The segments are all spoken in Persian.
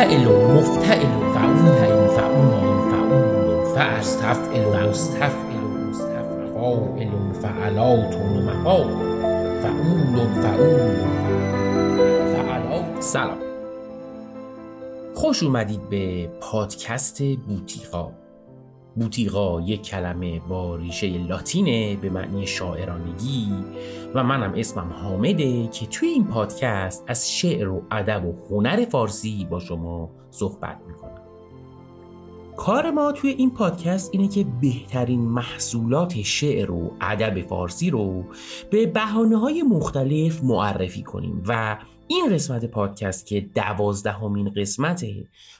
مفتعل مفتعل فعول فعول فعول فاستفعل مستفعل مستفعل فعلات مفعول فعول فعول. فعلات. سلام. خوش اومدید به پادکست بوتیقا. بوتیقا یک کلمه با ریشه لاتینه به معنی شاعرانگی و منم اسمم حامده که توی این پادکست از شعر و ادب و هنر فارسی با شما صحبت می‌کنم. کار ما توی این پادکست اینه که بهترین محصولات شعر و ادب فارسی رو به بحانه های مختلف معرفی کنیم و این قسمت پادکست که دوازدهمین قسمت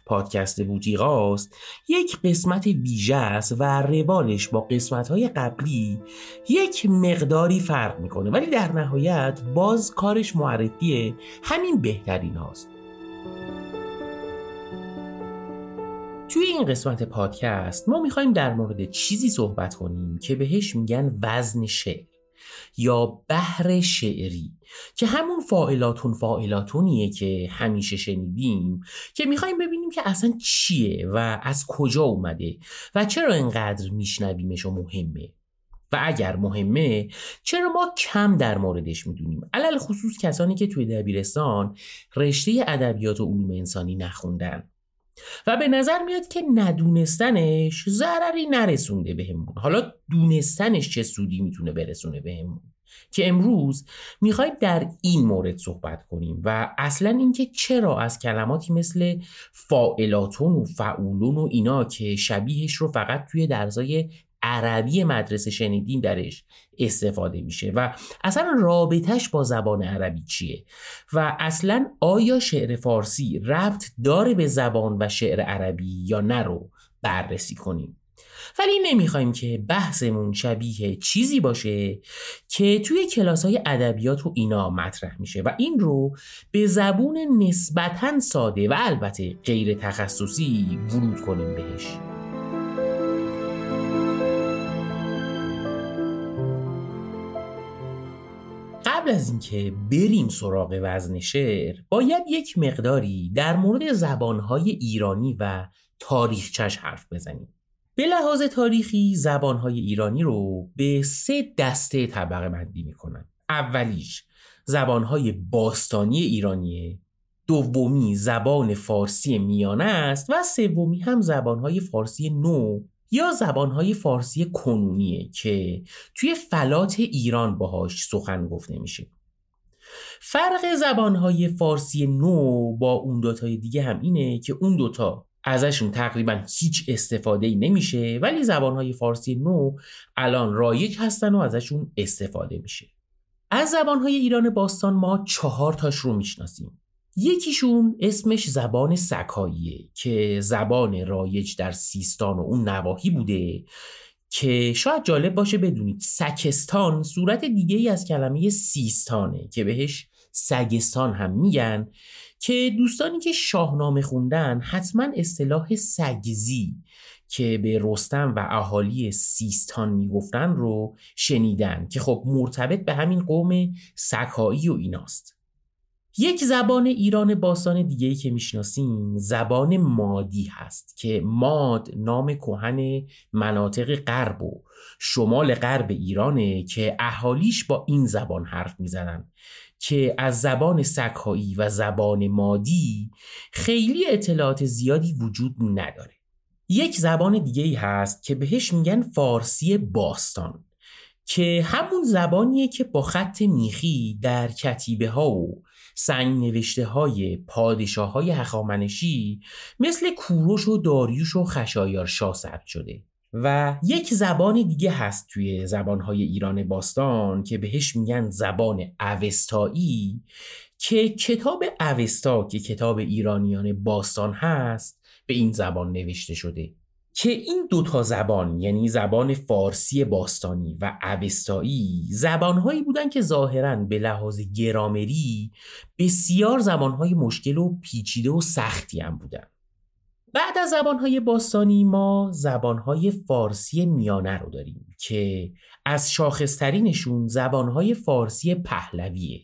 پادکست بوتیقاست یک قسمت ویژه است و روالش با قسمت های قبلی یک مقداری فرق می‌کنه. ولی در نهایت باز کارش معرفی همین بهترین هاست. توی این قسمت پادکست ما می‌خوایم در مورد چیزی صحبت کنیم که بهش میگن وزن شعر یا بحر شعری. که همون فائلاتون فائلاتونیه که همیشه شنیدیم که می‌خوایم ببینیم که اصلا چیه و از کجا اومده و چرا اینقدر میشنویمش و مهمه. و اگر مهمه چرا ما کم در موردش می‌دونیم؟ علل خصوص کسانی که توی دبیرستان رشته ادبیات و علوم انسانی نخوندن. و به نظر میاد که ندونستنش ضرری نرسونده بهمون. حالا دونستنش چه سودی می‌تونه برسونه بهمون؟ که امروز می‌خوایم در این مورد صحبت کنیم و اصلا اینکه چرا از کلماتی مثل فائلاتون و فعولون و اینا که شبیهش رو فقط توی درزای عربی مدرسه شنیدیم درش استفاده میشه و اصلا رابطش با زبان عربی چیه و اصلا آیا شعر فارسی ربط داره به زبان و شعر عربی یا نه رو بررسی کنیم. ولی نمی‌خوایم که بحثمون شبیه چیزی باشه که توی کلاس های ادبیات و اینا مطرح میشه و این رو به زبون نسبتا ساده و البته غیر تخصصی ورود کنیم بهش. قبل از اینکه بریم سراغ وزن شعر باید یک مقداری در مورد زبانهای ایرانی و تاریخچش حرف بزنیم. به لحاظ تاریخی زبانهای ایرانی رو به سه دسته طبقه بندی می‌کنن. اولیش زبانهای باستانی ایرانیه دومی زبان فارسی میانه است و سومی هم زبانهای فارسی نو یا زبانهای فارسی کنونیه که توی فلات ایران باهاش سخن گفته میشه. فرق زبانهای فارسی نو با اون دوتای دیگه هم اینه که اون دوتا ازشون تقریبا هیچ استفاده ای نمیشه ولی زبانهای فارسی نو الان رایج هستن و ازشون استفاده میشه. از زبانهای ایران باستان ما چهار تاش رو می‌شناسیم. یکیشون اسمش زبان سکاییه که زبان رایج در سیستان و اون نواحی بوده که شاید جالب باشه بدونید. سکستان صورت دیگه ای از کلمه سیستانه که بهش سگستان هم میگن. که دوستانی که شاهنامه خوندن حتما اصطلاح سگزی که به رستم و اهالی سیستان می‌گفتن رو شنیدن که خب مرتبط به همین قوم سکایی و ایناست. یک زبان ایران باستان دیگه ای که می‌شناسیم زبان مادی هست که ماد نام کهن مناطق غرب و شمال غرب ایرانه که اهالیش با این زبان حرف می‌زنن. که از زبان سکایی و زبان مادی خیلی اطلاعات زیادی وجود نداره. یک زبان دیگه ای هست که بهش میگن فارسی باستان که همون زبانیه که با خط میخی در کتیبه ها و سنگ نوشته های پادشاه های هخامنشی مثل کوروش و داریوش و خشایار شاه ثبت شده. و یک زبان دیگه هست توی زبانهای ایران باستان که بهش میگن زبان اوستایی که کتاب اوستا که کتاب ایرانیان باستان هست به این زبان نوشته شده. که این دوتا زبان یعنی زبان فارسی باستانی و اوستایی زبانهایی بودن که ظاهرا به لحاظ گرامری بسیار زبانهای مشکل و پیچیده و سختی هم بودن. بعد از زبانهای باستانی ما زبانهای فارسی میانه رو داریم که از شاخصترینشون زبانهای فارسی پهلویه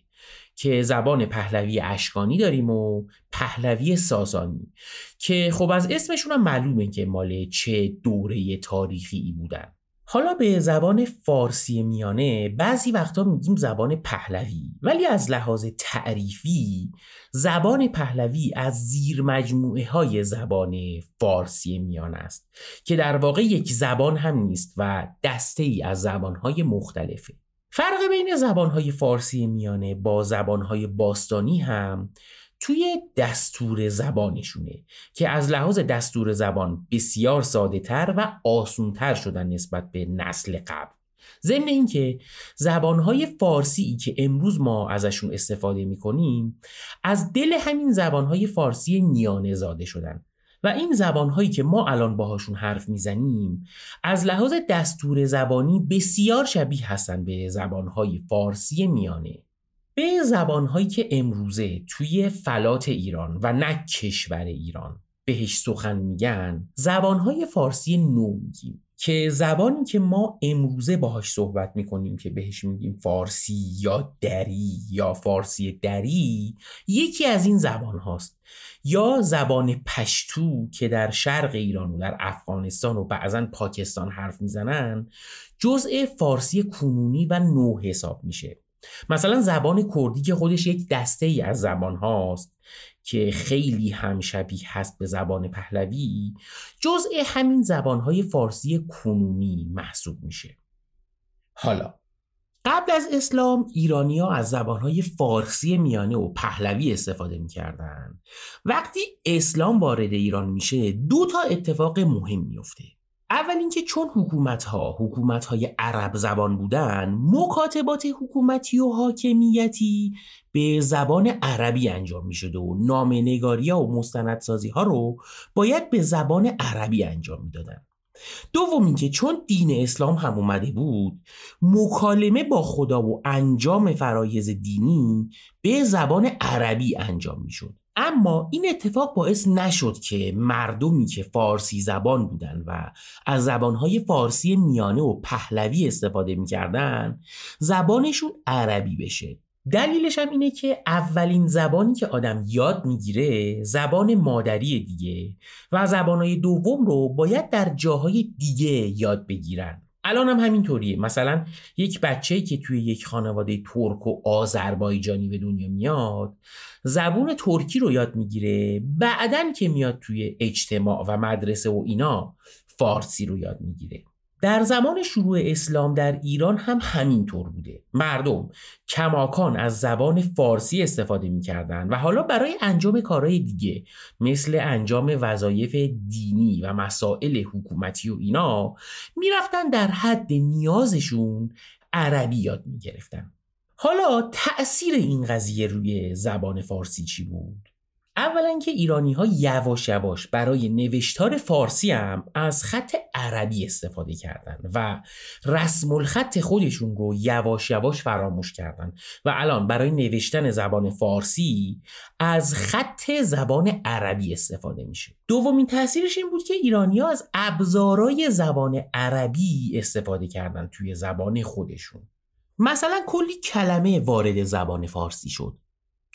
که زبان پهلوی اشکانی داریم و پهلوی ساسانی که خب از اسمشون هم معلومه که مال چه دوره تاریخی بودن. حالا به زبان فارسی میانه بعضی وقتا میگیم زبان پهلوی ولی از لحاظ تعریفی زبان پهلوی از زیر مجموعه های زبان فارسی میانه است که در واقع یک زبان هم نیست و دسته ای از زبان های مختلفه. فرق بین زبان های فارسی میانه با زبان های باستانی هم توی دستور زبانشونه که از لحاظ دستور زبان بسیار ساده تر و آسون تر شدن نسبت به نسل قبل. ضمن اینکه زبانهای فارسی که امروز ما ازشون استفاده می‌کنیم از دل همین زبانهای فارسی میانه زاده شدن. و این زبانهایی که ما الان باهاشون حرف می‌زنیم از لحاظ دستور زبانی بسیار شبیه هستن به زبانهای فارسی میانه. به زبانهایی که امروزه توی فلات ایران و نه کشور ایران بهش سخن میگن زبانهای فارسی نو میگیم. که زبانی که ما امروزه باهاش صحبت می‌کنیم که بهش میگیم فارسی یا دری یا فارسی دری یکی از این زبان هاست یا زبان پشتو که در شرق ایران و در افغانستان و بعضا پاکستان حرف می‌زنن جزء فارسی کنونی و نو حساب میشه. مثلا زبان کردی که خودش یک دسته ای از زبان هاست که خیلی هم شبیه هست به زبان پهلوی جزء همین زبانهای فارسی کنونی محسوب میشه. حالا قبل از اسلام ایرانی ها از زبانهای فارسی میانه و پهلوی استفاده می‌کردن. وقتی اسلام وارد ایران میشه دو تا اتفاق مهم میفته اول اینکه چون حکومت ها حکومت های عرب زبان بودن مکاتبات حکومتی و حاکمیتی به زبان عربی انجام می شده و نامنگاری ها و مستندسازی ها رو باید به زبان عربی انجام می دادن. دوم اینکه چون دین اسلام هم اومده بود مکالمه با خدا و انجام فرایز دینی به زبان عربی انجام می شد اما این اتفاق باعث نشد که مردمی که فارسی زبان بودن و از زبانهای فارسی میانه و پهلوی استفاده می‌کردن زبانشون عربی بشه. دلیلش هم اینه که اولین زبانی که آدم یاد می‌گیره زبان مادری دیگه و زبانهای دوم رو باید در جاهای دیگه یاد بگیرن. الان هم همینطوریه. مثلا یک بچه که توی یک خانواده ترک و آذربایجانی به دنیا میاد زبون ترکی رو یاد می‌گیره بعدن که میاد توی اجتماع و مدرسه و اینا فارسی رو یاد می‌گیره. در زمان شروع اسلام در ایران هم همینطور بوده مردم کماکان از زبان فارسی استفاده می‌کردن و حالا برای انجام کارهای دیگه مثل انجام وظایف دینی و مسائل حکومتی و اینا می‌رفتن در حد نیازشون عربی یاد می‌گرفتن حالا تأثیر این قضیه روی زبان فارسی چی بود؟ اولا که ایرانی ها یواش یواش برای نوشتار فارسی هم از خط عربی استفاده کردن و رسم الخط خودشون رو یواش یواش فراموش کردن. و الان برای نوشتن زبان فارسی از خط زبان عربی استفاده میشه. دومین تاثیرش این بود که ایرانی ها از ابزارای زبان عربی استفاده کردن توی زبان خودشون. مثلا کلی کلمه وارد زبان فارسی شد.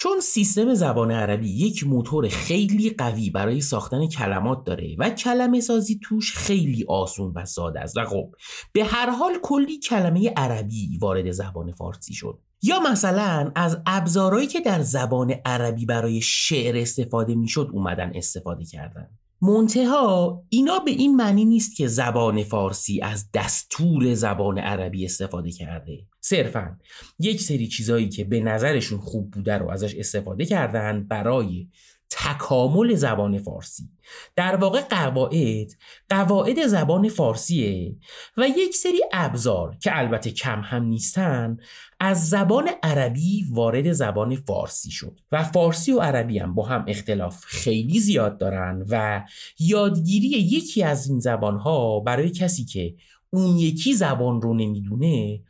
چون سیستم زبان عربی یک موتور خیلی قوی برای ساختن کلمات داره و کلمه سازی توش خیلی آسون و ساده است. و خب به هر حال کلی کلمه عربی وارد زبان فارسی شد. یا مثلا از ابزارهایی که در زبان عربی برای شعر استفاده می‌شد اومدن استفاده کردن. منتها اینا به این معنی نیست که زبان فارسی از دستور زبان عربی استفاده کرده. صرفا یک سری چیزایی که به نظرشون خوب بوده رو ازش استفاده کردن برای تکامل زبان فارسی. در واقع قواعد قواعد زبان فارسیه و یک سری ابزار که البته کم هم نیستن از زبان عربی وارد زبان فارسی شد و فارسی و عربی هم با هم اختلاف خیلی زیاد دارن و یادگیری یکی از این زبان ها برای کسی که اون یکی زبان رو نمی‌دونه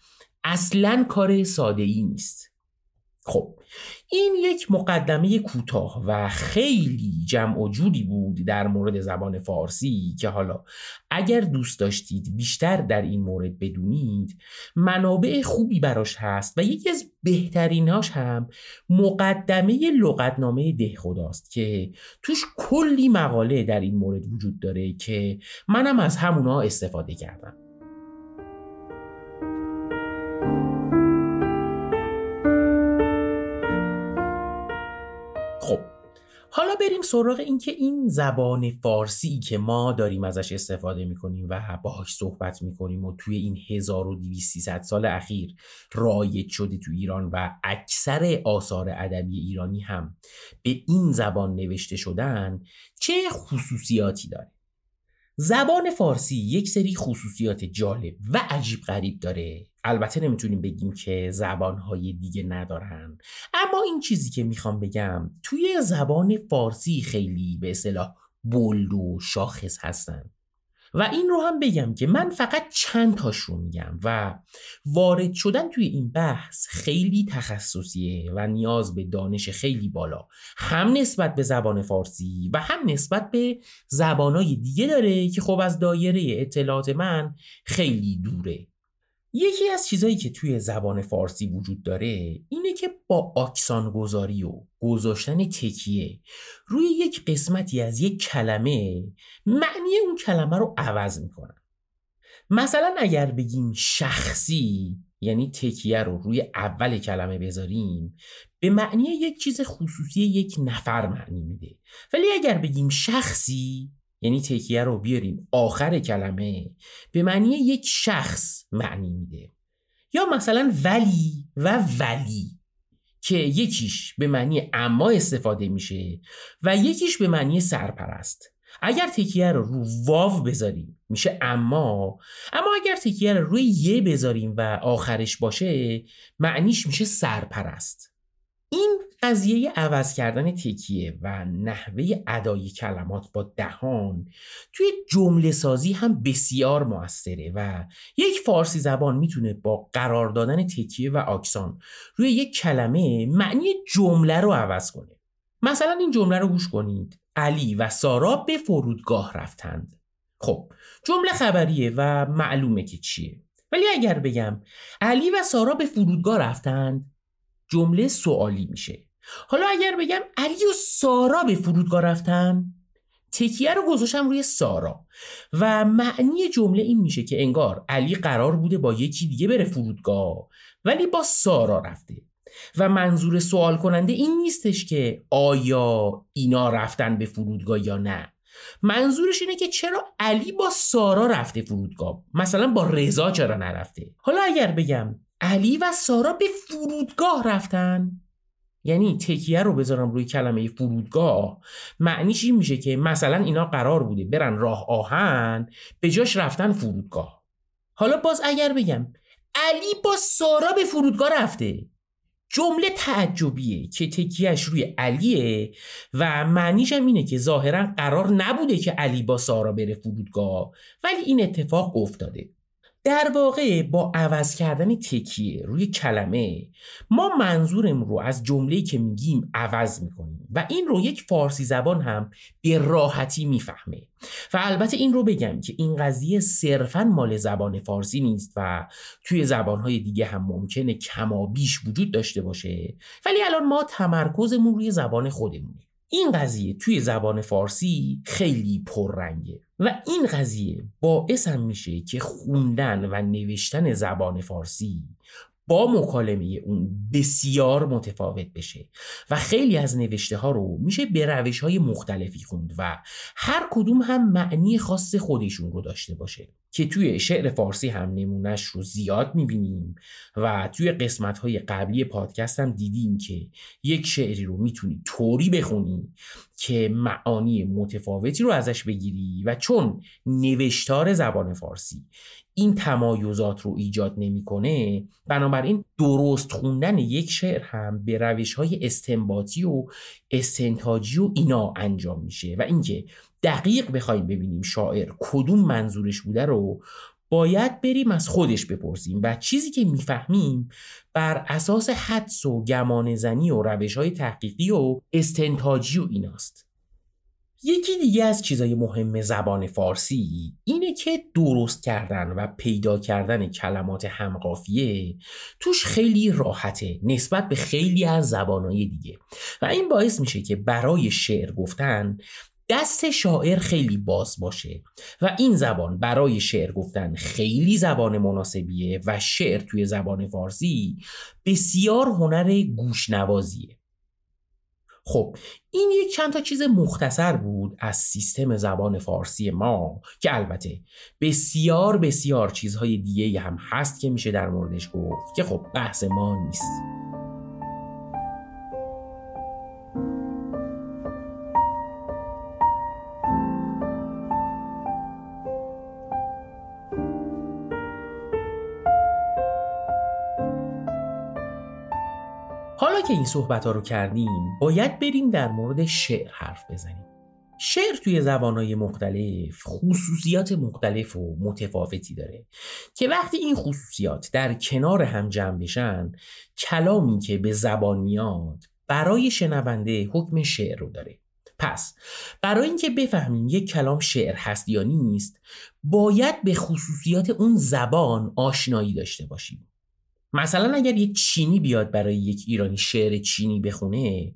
اصلا کار ساده ای نیست. خب این یک مقدمه کوتاه و خیلی جمع و جوری بود در مورد زبان فارسی که حالا اگر دوست داشتید بیشتر در این مورد بدونید منابع خوبی براش هست و یکی از بهتریناش هم مقدمه لغتنامه دهخداست که توش کلی مقاله در این مورد وجود داره که منم از همونا استفاده کردم. حالا بریم سراغ اینکه این زبان فارسی که ما داریم ازش استفاده می‌کنیم و باهاش صحبت می‌کنیم و توی این 1200 سال اخیر رایج شده تو ایران و اکثر آثار ادبی ایرانی هم به این زبان نوشته شدن چه خصوصیاتی داره؟ زبان فارسی یک سری خصوصیات جالب و عجیب غریب داره. البته نمی‌تونیم بگیم که زبانهای دیگه ندارن. اما این چیزی که می‌خوام بگم توی زبان فارسی خیلی به اصطلاح بلد و شاخص هستن. و این رو هم بگم که من فقط چند تاش رو میگم و وارد شدن توی این بحث خیلی تخصصیه و نیاز به دانش خیلی بالا. هم نسبت به زبان فارسی و هم نسبت به زبانهای دیگه داره که خب از دایره اطلاعات من خیلی دوره. یکی از چیزهایی که توی زبان فارسی وجود داره اینه که با آکسان گذاری و گذاشتن تکیه روی یک قسمتی از یک کلمه معنی اون کلمه رو عوض می‌کنن. مثلا اگر بگیم شخصی یعنی تکیه رو روی اول کلمه بذاریم به معنی یک چیز خصوصی یک نفر معنی میده. ولی اگر بگیم شخصی یعنی تکیه رو بیاریم. آخر کلمه به معنی یک شخص معنی میده. یا مثلا ولی و ولی که یکیش به معنی اما استفاده میشه و یکیش به معنی سرپرست. اگر تکیه رو رو واو بذاریم میشه اما. اما اگر تکیه رو روی یه بذاریم و آخرش باشه معنیش میشه سرپرست. این قضیه عوض کردن تکیه و نحوه ادای کلمات با دهان توی جمله سازی هم بسیار موثره و یک فارسی زبان می‌تونه با قرار دادن تکیه و آکسان روی یک کلمه معنی جمله رو عوض کنه. مثلا این جمله رو گوش کنید. علی و سارا به فرودگاه رفتند. خب جمله خبریه و معلومه که چیه. ولی اگر بگم علی و سارا به فرودگاه رفتند جمله سوالی میشه. حالا اگر بگم علی و سارا به فرودگاه رفتن تکیه رو گذاشتم روی سارا. و معنی جمله این میشه که انگار علی قرار بوده با یکی دیگه بره فرودگاه ولی با سارا رفته. و منظور سوال کننده این نیستش که آیا اینا رفتن به فرودگاه یا نه. منظورش اینه که چرا علی با سارا رفته فرودگاه؟ مثلا با رضا چرا نرفته؟ حالا اگر بگم علی و سارا به فرودگاه رفتن یعنی تکیه رو بذارم روی کلمه فرودگاه. معنیش این میشه که مثلا اینا قرار بوده برن راه آهن به جاش رفتن فرودگاه. حالا باز اگر بگم علی با سارا به فرودگاه رفته. جمله تعجبیه که تکیهش روی علیه و معنیش هم اینه که ظاهرا قرار نبوده که علی با سارا بره فرودگاه ولی این اتفاق افتاده. در واقع با عوض کردن تکیه روی کلمه ما منظورم رو از جمله که میگیم عوض می‌کنیم و این رو یک فارسی زبان هم به راحتی می‌فهمه. و البته این رو بگم که این قضیه صرفا مال زبان فارسی نیست و توی زبانهای دیگه هم ممکنه کمابیش وجود داشته باشه. ولی الان ما تمرکزمون روی زبان خودمونه. این قضیه توی زبان فارسی خیلی پررنگه و این قضیه باعث هم میشه که خوندن و نوشتن زبان فارسی با مکالمه اون بسیار متفاوت بشه و خیلی از نوشته ها رو میشه به روش های مختلفی خوند و هر کدوم هم معنی خاص خودشون رو داشته باشه. که توی شعر فارسی هم نمونش رو زیاد می‌بینیم و توی قسمت های قبلی پادکست هم دیدیم که یک شعری رو می‌تونی طوری بخونی که معانی متفاوتی رو ازش بگیری و چون نوشتار زبان فارسی این تمایزات رو ایجاد نمی‌کنه بنابراین درست خوندن یک شعر هم به روش های استنباطی و استنتاجی و اینا انجام میشه و اینکه دقیق بخوایم ببینیم شاعر کدوم منظورش بوده رو باید بریم از خودش بپرسیم و چیزی که می‌فهمیم بر اساس حدس و گمان زنی و روش های تحقیقی و استنتاجی و ایناست. یکی دیگه از چیزای مهم زبان فارسی اینه که درست کردن و پیدا کردن کلمات همقافیه توش خیلی راحته نسبت به خیلی از زبانهای دیگه و این باعث میشه که برای شعر گفتن دست شاعر خیلی باز باشه و این زبان برای شعر گفتن خیلی زبان مناسبیه و شعر توی زبان فارسی بسیار هنر گوشنوازیه. خب این یک چند تا چیز مختصر بود از سیستم زبان فارسی ما که البته بسیار بسیار چیزهای دیگه هم هست که میشه در موردش گفت که خب بحث ما نیست. که این صحبت ها رو کردیم باید بریم در مورد شعر حرف بزنیم. شعر توی زبانهای مختلف خصوصیات مختلف و متفاوتی داره که وقتی این خصوصیات در کنار هم جمع بشن کلامی که به زبان میاد برای شنونده حکم شعر رو داره. پس برای اینکه بفهمیم یک کلام شعر هست یا نیست باید به خصوصیات اون زبان آشنایی داشته باشیم. مثلا اگر یک چینی بیاد برای یک ایرانی شعر چینی بخونه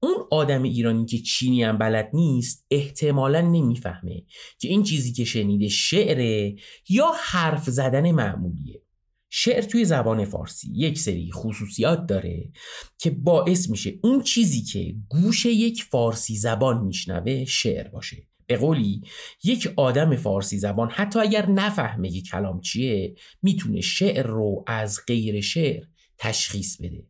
اون آدم ایرانی که چینی هم بلد نیست احتمالا نمی‌فهمه که این چیزی که شنیده شعره یا حرف زدن معمولیه. شعر توی زبان فارسی یک سری خصوصیات داره که باعث میشه اون چیزی که گوش یک فارسی زبان میشنوه شعر باشه. به قولی یک آدم فارسی زبان حتی اگر نفهمه یک کلام چیه می‌تونه شعر رو از غیر شعر تشخیص بده.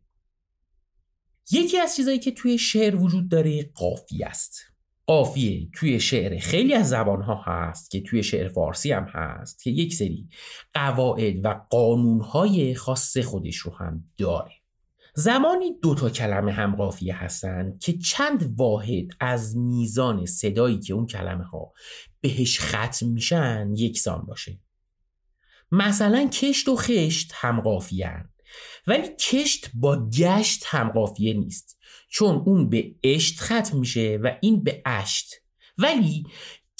یکی از چیزایی که توی شعر وجود داره قافیه است. قافیه توی شعر خیلی از زبانها هست که توی شعر فارسی هم هست که یک سری قواعد و قانونهای خاص خودش رو هم داره. زمانی دو تا کلمه هم قافیه هستند که چند واحد از میزان صدایی که اون کلمه ها بهش ختم میشن یکسان باشه. مثلا کشت و خشت هم قافیه ولی کشت با گشت هم قافیه نیست چون اون به اشت ختم میشه و این به اشت. ولی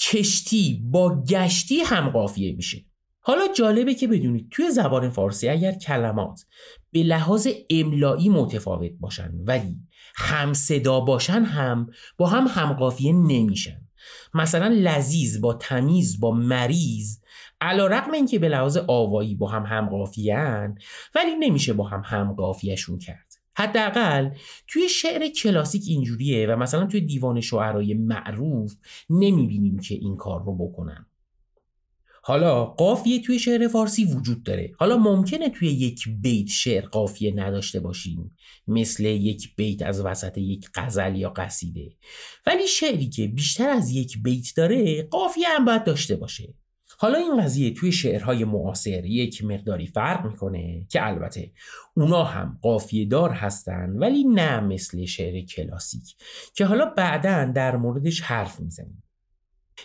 کشتی با گشتی هم قافیه میشه. حالا جالبه که بدونید توی زبان فارسی اگر کلمات به لحاظ املایی متفاوت باشن ولی هم صدا باشن هم با هم همقافیه نمیشن. مثلا لذیذ با تمیز با مریض علا رقم اینکه به لحاظ آوایی با هم همقافیهن ولی نمیشه با هم همقافیهشون کرد. حداقل توی شعر کلاسیک اینجوریه و مثلا توی دیوان شعرهای معروف نمی‌بینیم که این کار رو بکنن. حالا قافیه توی شعر فارسی وجود داره. حالا ممکنه توی یک بیت شعر قافیه نداشته باشیم. مثل یک بیت از وسط یک غزل یا قصیده. ولی شعری که بیشتر از یک بیت داره قافیه هم باید داشته باشه. حالا این قضیه توی شعرهای معاصر یک مقداری فرق می‌کنه که البته اونا هم قافیه دار هستن ولی نه مثل شعر کلاسیک که حالا بعدا در موردش حرف می‌زنیم.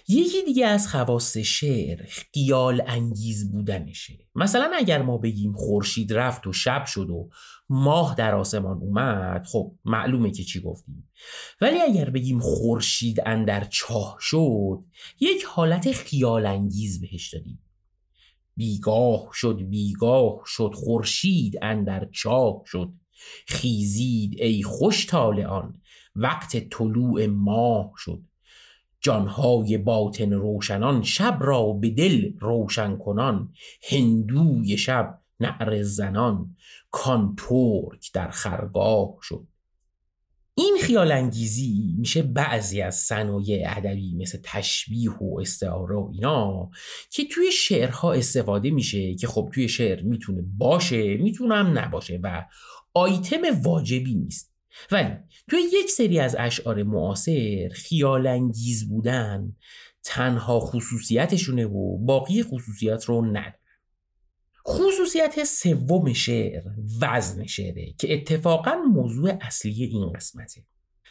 یکی دیگه از خواص شعر خیال انگیز بودنشه مثلا اگر ما بگیم خورشید رفت و شب شد و ماه در آسمان اومد خب معلومه که چی گفتیم. ولی اگر بگیم خورشید اندر چاه شد یک حالت خیال انگیز بهش دادیم. بیگاه شد بیگاه شد خورشید اندر چاه شد. خیزید ای خوش آن وقت طلوع ماه شد. جانهای باطن روشنان شب را به دل روشن کنان. هندوی شب نعر زنان. کان ترک در خرگاه شد. این خیال انگیزی میشه بعضی از صنایع ادبی مثل تشبیه و استعاره و اینا که توی شعرها استفاده میشه که خب توی شعر می‌تونه باشه می‌تونه هم نباشه و آیتم واجبی نیست. ولی توی یک سری از اشعار معاصر خیال انگیز بودن تنها خصوصیتشونه و باقی خصوصیات رو نداره خصوصیت سوم شعر وزن شعره که اتفاقا موضوع اصلی این قسمته.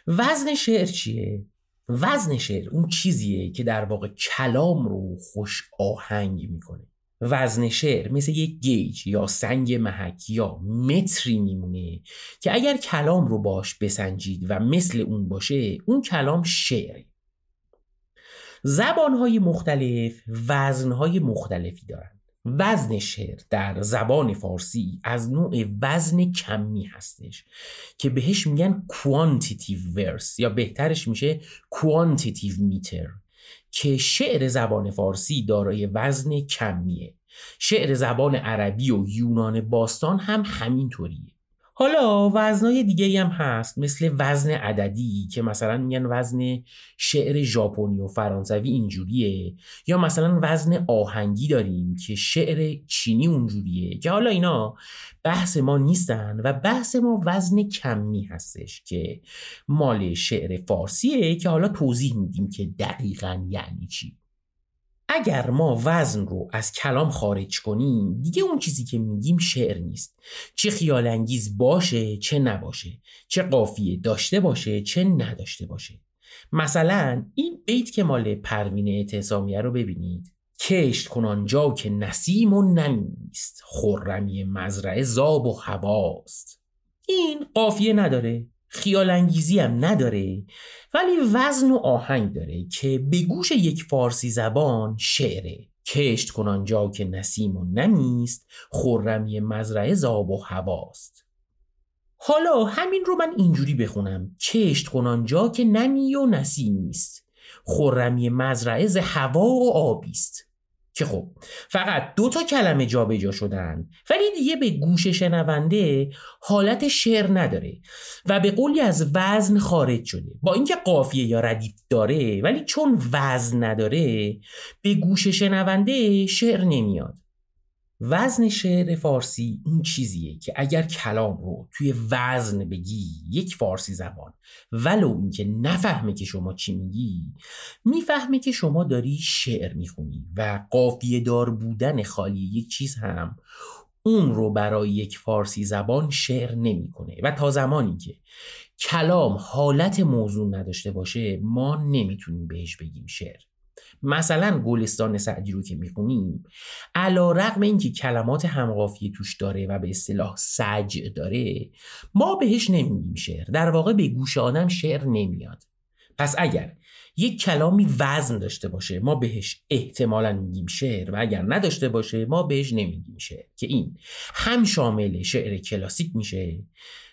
وزن شعر چیه؟ وزن شعر اون چیزیه که در واقع کلام رو خوش آهنگ می‌کنه. وزن شعر مثل یک گیج یا سنگ محک یا متری میمونه که اگر کلام رو باش بسنجید و مثل اون باشه اون کلام شعره. زبانهای مختلف وزنهای مختلفی دارند وزن شعر در زبان فارسی از نوع وزن کمی هستش که بهش میگن کوانتیتیو ورس یا بهترش میشه کوانتیتیو میتر که شعر زبان فارسی دارای وزن کمیه. شعر زبان عربی و یونان باستان هم همینطوریه. حالا وزنای دیگه هم هست مثل وزن عددی که مثلا میگن وزن شعر ژاپنی و فرانسوی اینجوریه یا مثلا وزن آهنگی داریم که شعر چینی اونجوریه که حالا اینا بحث ما نیستن و بحث ما وزن کمی هستش که مال شعر فارسیه که حالا توضیح میدیم که دقیقا یعنی چی. اگر ما وزن رو از کلام خارج کنیم دیگه اون چیزی که میگیم شعر نیست. چه خیال انگیز باشه چه نباشه. چه قافیه داشته باشه چه نداشته باشه. مثلا این بیت که مال پروین اعتصامیه رو ببینید. کشت کنان جا که نسیم و نمیست خرمی مزرعه زاب و هواست. این قافیه نداره. خیال انگیزی هم نداره ولی وزن و آهنگ داره که به گوش یک فارسی زبان شعره. کشت کنان جا که نسیم و نمیست خرمی مزرعه زاب و هواست. حالا همین رو من اینجوری بخونم. کشت کنان جا که نمی و نسیم نیست خرمی مزرعه ز هوا و آبیست. که خب فقط دو تا کلمه جابجا شدن. ولی دیگه به گوش شنونده حالت شعر نداره و به قولی از وزن خارج شده. با اینکه قافیه یا ردیف داره ولی چون وزن نداره به گوش شنونده شعر نمیاد. وزن شعر فارسی این چیزیه که اگر کلام رو توی وزن بگی یک فارسی زبان ولو اینکه نفهمه که شما چی میگی می‌فهمه که شما داری شعر می‌خونی و قافیه دار بودن خالی یک چیز هم اون رو برای یک فارسی زبان شعر نمی‌کنه. و تا زمانی که کلام حالت موضوع نداشته باشه ما نمی‌تونیم بهش بگیم شعر. مثلا گلستان سعدی رو که می‌خونیم علا رقم اینکه کلمات همقافیه توش داره و به اصطلاح سجع داره ما بهش نمیگیم شعر. در واقع به گوش آدم شعر نمیاد. پس اگر یک کلامی وزن داشته باشه. ما بهش احتمالا میگیم شعر و اگر نداشته باشه ما بهش نمیگیم شعر. که این هم شامل شعر کلاسیک میشه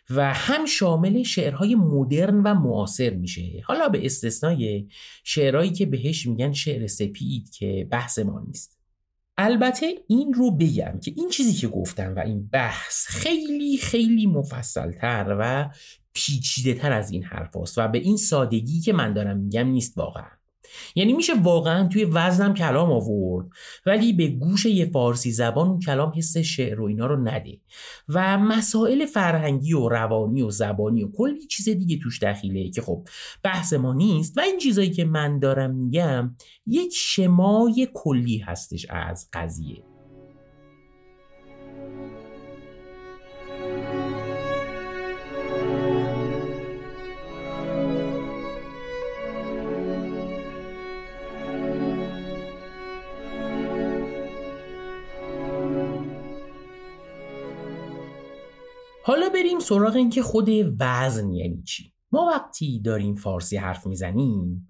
و هم شامل شعرهای مدرن و معاصر میشه. حالا به استثنای شعرهایی که بهش میگن شعر سپید که بحث ما نیست. البته این رو بگم که این چیزی که گفتم و این بحث خیلی خیلی مفصلتر و پیچیده تر از این حرف و به این سادگی که من دارم میگم نیست واقعا. یعنی میشه واقعا توی وزنم کلام آورد ولی به گوش یه فارسی زبان اون کلام حس شعر و اینا رو نده و مسائل فرهنگی و روانی و زبانی و کلی چیز دیگه توش دخیله که خب بحث ما نیست. و این چیزایی که من دارم میگم یک شمای کلی هستش از قضیه. بریم سراغ اینکه خود وزن یعنی چی. ما وقتی داریم فارسی حرف می‌زنیم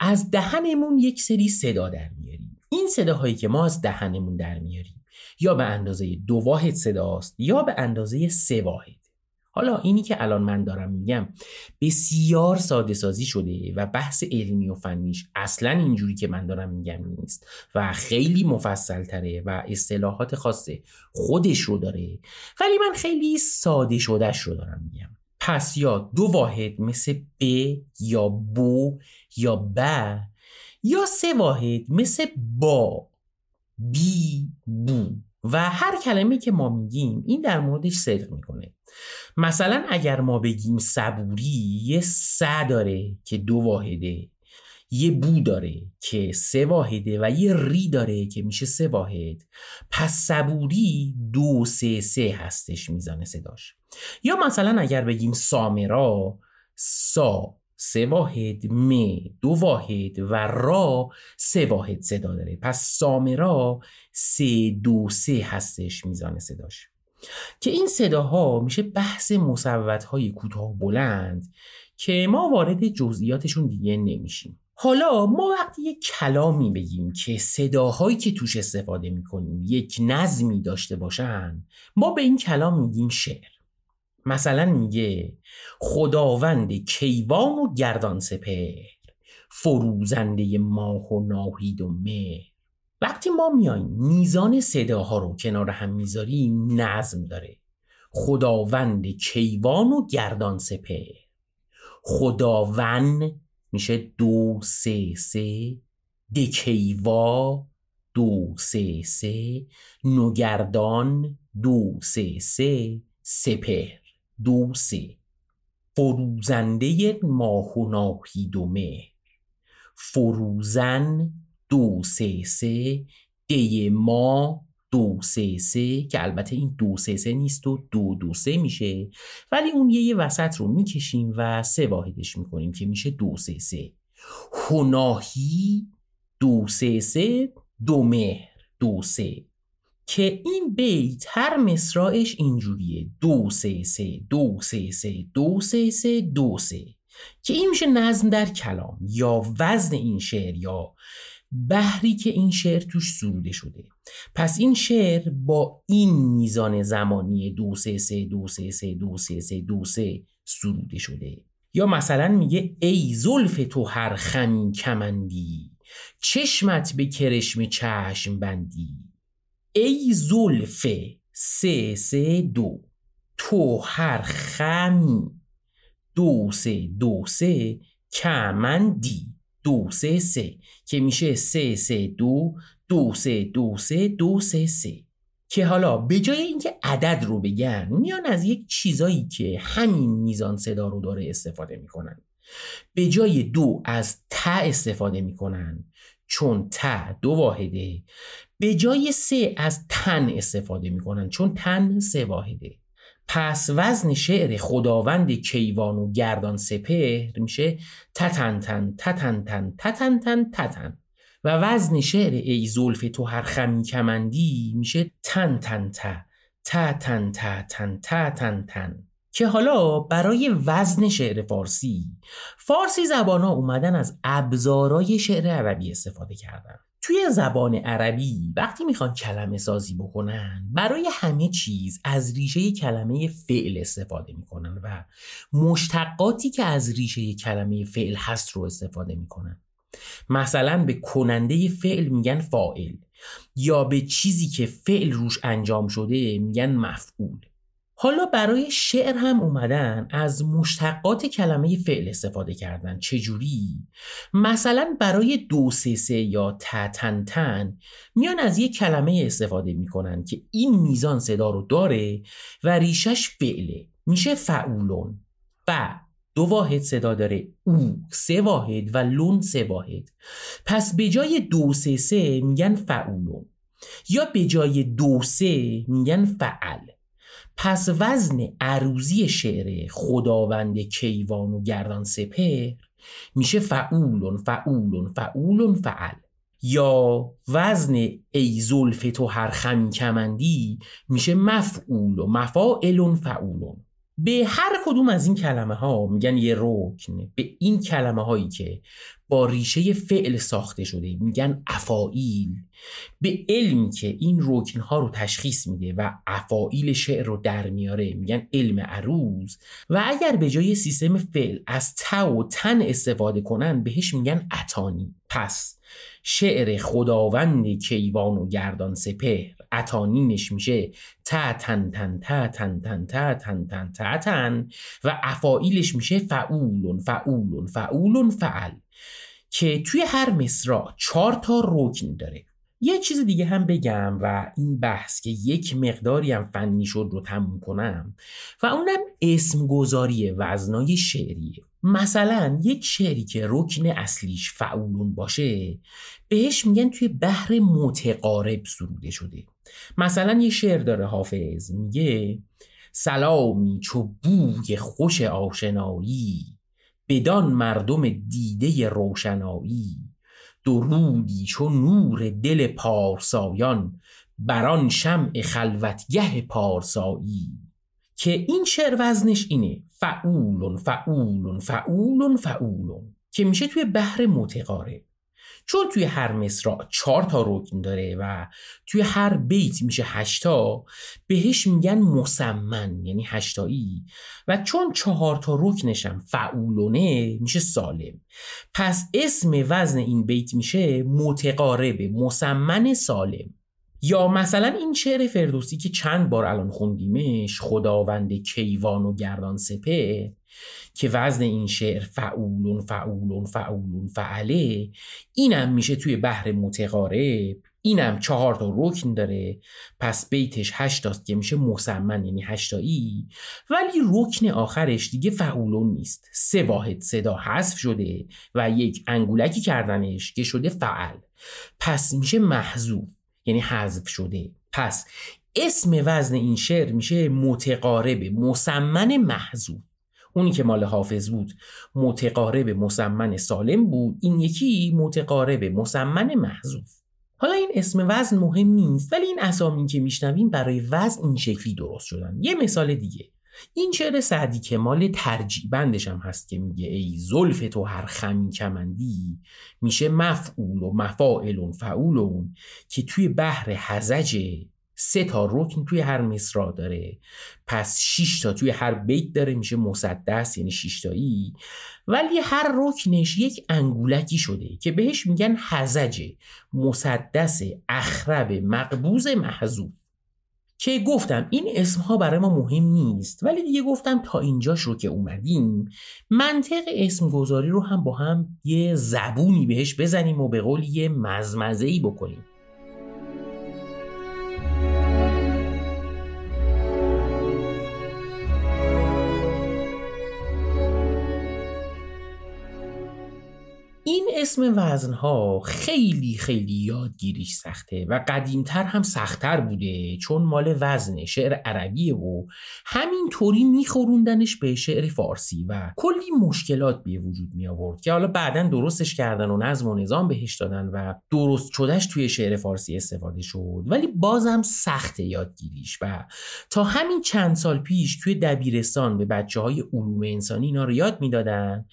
از دهنمون یک سری صدا در میاریم. این صداهایی که ما از دهنمون در میاریم یا به اندازه دو واحد صداست یا به اندازه سه واحد. حالا اینی که الان من دارم میگم بسیار ساده سازی شده و بحث علمی و فنیش اصلا اینجوری که من دارم میگم نیست و خیلی مفصل تره و اصطلاحات خاصه خودش رو داره. ولی من خیلی ساده شدهش رو دارم میگم. پس یا دو واحد مثل ب یا بو یا ب یا سه واحد مثل با بی بو و هر کلمه که ما میگیم این در موردش صدق می‌کنه. مثلا اگر ما بگیم صبوری یه س داره که دو واحده یه بو داره که سه واحده و یه ری داره که میشه سه واحد. پس صبوری دو سه سه هستش میزانه صداش. یا مثلا اگر بگیم سامرا سا. سه واحد م دو واحد و را سه واحد صدا داره. پس سامرا سه دو سه هستش میزان صداش. که این صداها میشه بحث مصوت های کوتاه بلند که ما وارد جزئیاتشون دیگه نمیشیم. حالا ما وقتی یک کلامی بگیم که صداهایی که توش استفاده می‌کنیم یک نظمی داشته باشن ما به این کلام میگیم شعر. مثلا میگه خداوند کیوان و گردان سپر فروزنده ماه و ناهید و مهر. وقتی ما میایم میزان صداها رو کنار هم می‌ذاریم نظم داره. خداوند کیوان و گردان سپر خداوند میشه دو سه سه. دکیوا دو سه سه. نوگردان دو سه سه. سپر دو سه فروزنده ماه و ناهید و مهر. فروزن دو سه سه دی ما دو سه سه که البته این دو سه سه نیست و دو دو سه میشه. ولی اون یه, یه وسط رو می‌کشیم و سه واحدش می‌کنیم که میشه دو سه. سه هناهی دو سه سه دو مهر دو سه که این بیت هر مصرعش اینجوریه. دو سه سه دو سه سه دو سه سه دو سه. که این میشه نظم در کلام یا وزن این شعر یا بحری که این شعر توش سروده شده. پس این شعر با این میزان زمانی دو سه سه دو سه سه دو سه سه دو سه سروده شده. یا مثلا میگه ای زلف تو هر خمی کمندی چشمت به کرشم چشم بندی. ای زلف سه سه دو تو هر خمی. دو سه دو سه کمندی. دو سه سه که میشه سه سه دو دو سه دو سه دو سه سه. که حالا به جای اینکه عدد رو بگن میان از یک چیزایی که همین میزان صدا رو داره استفاده می‌کنن. به جای دو از ت استفاده می‌کنن. چون ت دو واحده. به جای سه از تن استفاده می‌کنن چون تن سه واحده. پس وزن شعر خداوند کیوان و گردان سپهر میشه تتنتن تتنتن تتنتن تتن و وزن شعر ای زلف تو هر خمی کمندی میشه تن تن تا تن تا تن تا تن تن. که حالا برای وزن شعر فارسی فارسی زبان ها اومدن از ابزارای شعر عربی استفاده کردن. توی زبان عربی وقتی می‌خوان کلمه سازی بکنن برای همه چیز از ریشه کلمه فعل استفاده می‌کنن و مشتقاتی که از ریشه کلمه فعل هست رو استفاده می‌کنن. مثلا به کننده فعل میگن فائل یا به چیزی که فعل روش انجام شده میگن مفعول. حالا برای شعر هم اومدن از مشتقات کلمه فعل استفاده کردن. چجوری؟ مثلا برای دو سه سه یا تن تن میان از یک کلمه استفاده می‌کنن که این میزان صدا رو داره و ریشش فعله. میشه فعولون. و دو واحد صدا داره. او سه واحد و لون سه واحد. پس به جای دو سه سه میگن فعولون. یا به جای دو سه میگن فعل. پس وزن عروزی شعر خداوند کیوان و گردان سپر میشه فعولون فعولون فعولون فعل. یا وزن ای زلف تو هر خمی کمندی میشه مفعول و مفاعلون فعولون به هر کدوم از این کلمه ها میگن یه رکن. به این کلمه هایی که با ریشه فعل ساخته شده میگن افائیل به علمی که این رکن ها رو تشخیص میده و افائیل شعر رو در میاره میگن علم عروض. و اگر به جای سیستم فعل از تا و تن استفاده کنن بهش میگن اتانی پس شعر خداوند کیوان و گردان سپهر. اتانینش میشه. تا تن تن تا تن تن تا تن تن تا تن. و افائیلش میشه فعولون فعولون فعولون فعل. که توی هر مصرع چهار تا رکن داره. یه چیز دیگه هم بگم و این بحث که یک مقداری هم فنی شد رو تموم کنم و اونم اسم گذاری وزنای شعریه. مثلا یک شعری که رکن اصلیش فعولون باشه بهش میگن توی بحر متقارب سروده شده. مثلا یه شعر داره حافظ میگه سلامی چو بوی خوش آشنایی بدان مردم دیده روشنایی درودی چو نور دل پارسایان بران شمع خلوتگه پارسایی. که این شعر وزنش اینه فعولون فعولون فعولون فعولون که میشه توی بحر متقارب. چون توی هر مصرع چهار تا رکن داره و توی هر بیت میشه هشتا بهش میگن مسمن یعنی هشتایی. و چون چهار تا رکنشم فعولونه میشه سالم. پس اسم وزن این بیت میشه متقارب مسمن سالم. یا مثلا این شعر فردوسی که چند بار الان خوندیمش خداوند کیوان و گردان سپه که وزن این شعر فعولون فعولون فعولون فعله. اینم میشه توی بحر متقارب. اینم چهار تا رکن داره. پس بیتش هشتاست که میشه مسمن یعنی هشتایی ولی رکن آخرش دیگه فعولون نیست. سه واحد صدا حذف شده و یک انگولکی کردنش که شده فعل. پس میشه محذوف یعنی حذف شده. پس اسم وزن این شعر میشه متقارب مسمن محذوف. اونی که مال حافظ بود متقارب مسمن سالم بود این یکی متقارب مسمن محذوف. حالا این اسم وزن مهم نیست ولی این اسامی که میشنویم برای وزن این شکلی درست شدن. یه مثال دیگه. این شعر سعدی کمال ترجیع بندش هم هست که میگه ای زلف تو هر خمی کمندی میشه مفعول و مفاعل فعولون که توی بحر هزجه سه تا رکن توی هر مصرع داره. پس 6 تا توی هر بیت داره میشه مسدس یعنی 6 تایی. ولی هر رکنش یک انگولکی شده که بهش میگن حزجه مسدس اخرب مقبوز محذوف. که گفتم این اسم ها برای ما مهم نیست. ولی دیگه گفتم تا اینجاش رو که اومدیم منطق اسم گذاری رو هم با هم یه زبونی بهش بزنیم و به قول یه مزمزه ای بکنیم. اسم وزنها خیلی خیلی یادگیریش سخته و قدیمتر هم سختتر بوده چون مال وزن شعر عربیه و همینطوری میخوروندنش به شعر فارسی و کلی مشکلات به وجود می آورد که حالا بعدا درستش کردن و نظم و نظام بهش دادن و درست شدهش توی شعر فارسی استفاده شد. ولی بازم سخت یادگیریش و تا همین چند سال پیش توی دبیرستان به بچه های علوم انسانی اینا رو یاد می‌دادن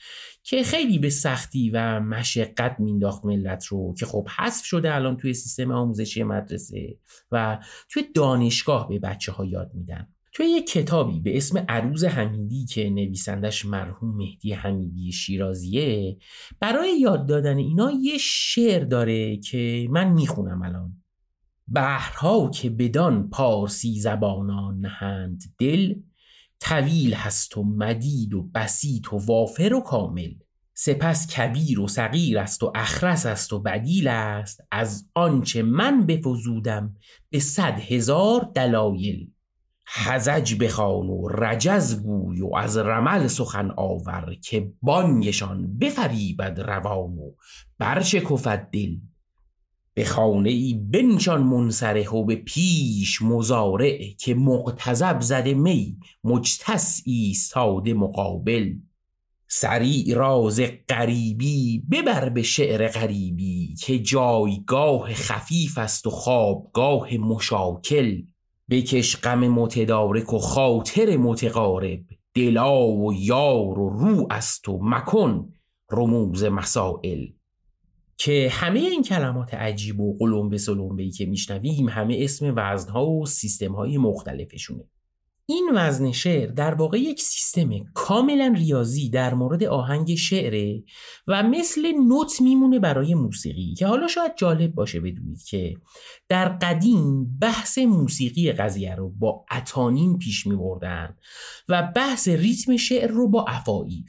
که خیلی به سختی و مشقت مینداخت ملت رو که خب حذف شده الان توی سیستم آموزشی مدرسه و توی دانشگاه به بچه ها یاد میدن. توی یک کتابی به اسم عروض حمیدی که نویسندش مرحوم مهدی حمیدی شیرازیه برای یاد دادن اینا یه شعر داره که من می‌خونم الان. بحرها که بدان پارسی زبانان نهند دل طویل هست و مدید و بسیط و وافر و کامل. سپس کبیر و صغیر است و اخرس است و بدیل است. از آنچه من بفزودم به صد هزار دلایل. حزج بخوان و رجز گوی و از رمل سخن آور که بانگشان بفریبد روان و برشکفد دل. به خانه ای بنشان منصره و به پیش مزارع که مقتضب زده می مجتس ایستاده مقابل. سریع راز غریبی ببر به شعر غریبی که جایگاه خفیف است و خوابگاه مشاکل. بکش غم متدارک و خاطر متقارب دلا و یار و رو است و مکن رموز مسائل. که همه این کلمات عجیب و قلمبه سلمبه که میشنویم همه اسم وزنها و سیستمهای مختلفشونه. این وزن شعر در واقع یک سیستم کاملا ریاضی در مورد آهنگ شعره و مثل نوت میمونه برای موسیقی که حالا شاید جالب باشه بدونید که در قدیم بحث موسیقی قضیه رو با اتانین پیش می بردن و بحث ریتم شعر رو با افایل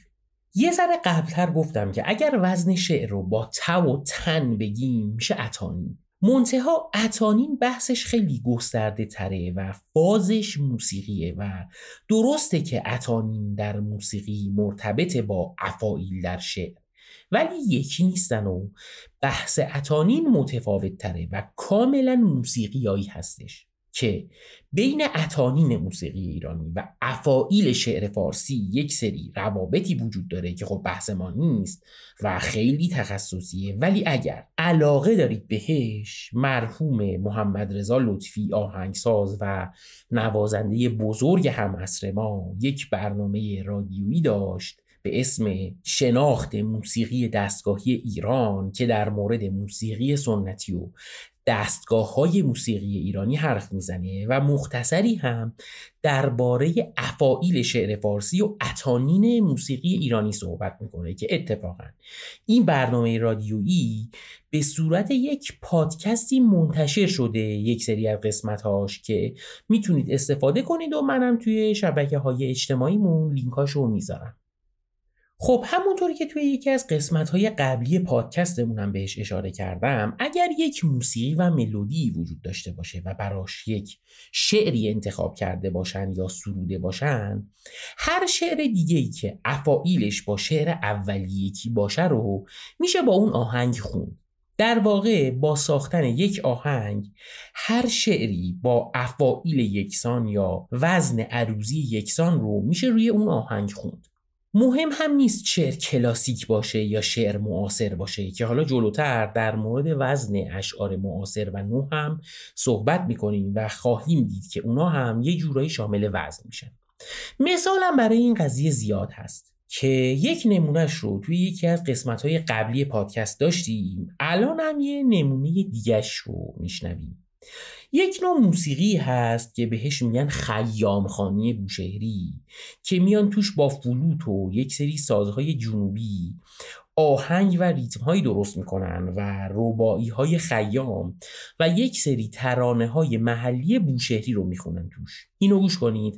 یه ذره قبلتر گفتم که اگر وزن شعر رو با تو و تن بگیم میشه اتانین منتها اتانین بحثش خیلی گسترده تره و فازش موسیقیه و درسته که اتانین در موسیقی مرتبط با افایل در شعر. ولی یکی نیستن و بحث اتانین متفاوت تره و کاملا موسیقیایی هستش. که بین اتانین موسیقی ایرانی و افائیل شعر فارسی یک سری روابطی وجود داره که خب بحث ما نیست و خیلی تخصصیه. ولی اگر علاقه دارید بهش مرحوم محمد رضا لطفی آهنگساز و نوازنده بزرگ هم ما یک برنامه رادیویی داشت به اسم شناخت موسیقی دستگاهی ایران که در مورد موسیقی سنتی و دستگاه های موسیقی ایرانی حرف می‌زنه و مختصری هم درباره افائیل شعر فارسی و اتانین موسیقی ایرانی صحبت می‌کنه که اتفاقا این برنامه رادیویی به صورت یک پادکستی منتشر شده یک سری از قسمتهاش که می‌تونید استفاده کنید و منم توی شبکه های اجتماعیمون لینکاشو می‌ذارم. خب همونطوری که توی یکی از قسمت قبلی پادکستمونم بهش اشاره کردم اگر یک موسیقی و ملودی وجود داشته باشه و براش یک شعری انتخاب کرده باشن یا سروده باشن هر شعر دیگه ای که افائیلش با شعر اولی یکی باشه رو میشه با اون آهنگ خوند. در واقع با ساختن یک آهنگ هر شعری با افائیل یکسان یا وزن عروزی یکسان رو میشه روی اون آهنگ خوند. مهم هم نیست شعر کلاسیک باشه یا شعر معاصر باشه که حالا جلوتر در مورد وزن اشعار معاصر و نو هم صحبت می‌کنیم و خواهیم دید که اونا هم یه جورایی شامل وزن میشن. مثالم برای این قضیه زیاد هست که یک نمونهش رو توی یکی از قسمت های قبلی پادکست داشتیم. الان هم یه نمونه دیگهش رو میشنویم. یک نوع موسیقی هست که بهش میگن خیام خانی بوشهری که میان توش با فلوت و یک سری سازهای جنوبی آهنگ و ریتم هایی درست می‌کنن و روبایی های خیام و یک سری ترانه های محلی بوشهری رو می‌خونن توش. اینو گوش کنید.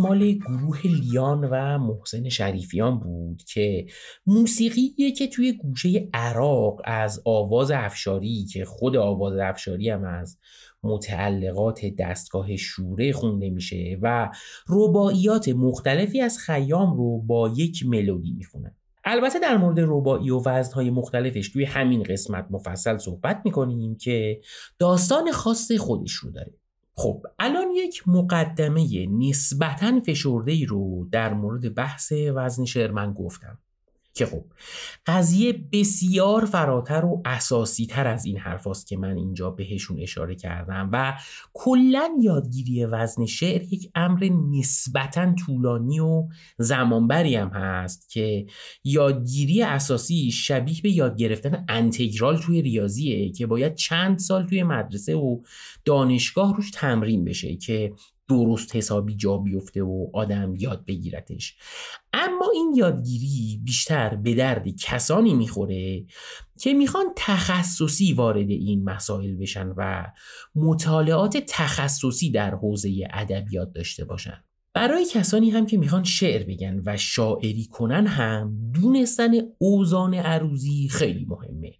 مال گروه لیان و محسن شریفیان بود که موسیقیه که توی گوشه عراق از آواز افشاری که خود آواز افشاری هم از متعلقات دستگاه شوره خونده میشه و رباعیات مختلفی از خیام رو با یک ملودی می‌خونن. البته در مورد رباعی و وزنهای مختلفش توی همین قسمت مفصل صحبت می‌کنیم که داستان خاص خودش رو داره. خب الان یک مقدمه نسبتا فشرده ای رو در مورد بحث وزن شعر من گفتم. که خب قضیه بسیار فراتر و اساسی تر از این حرف که من اینجا بهشون اشاره کردم و کلا یادگیری وزن شعر یک امر نسبتا طولانی و زمانبری هم هست که یادگیری اساسی شبیه به یاد گرفتن انتگرال توی ریاضیه که باید چند سال توی مدرسه و دانشگاه روش تمرین بشه که درست حسابی جا بیفته و آدم یاد بگیرتش. اما این یادگیری بیشتر به درد کسانی می‌خوره که می‌خوان تخصصی وارد این مسائل بشن و مطالعات تخصصی در حوزه ادبیات داشته باشن. برای کسانی هم که می‌خوان شعر بگن و شاعری کنن هم دونستن اوزان عروضی خیلی مهمه.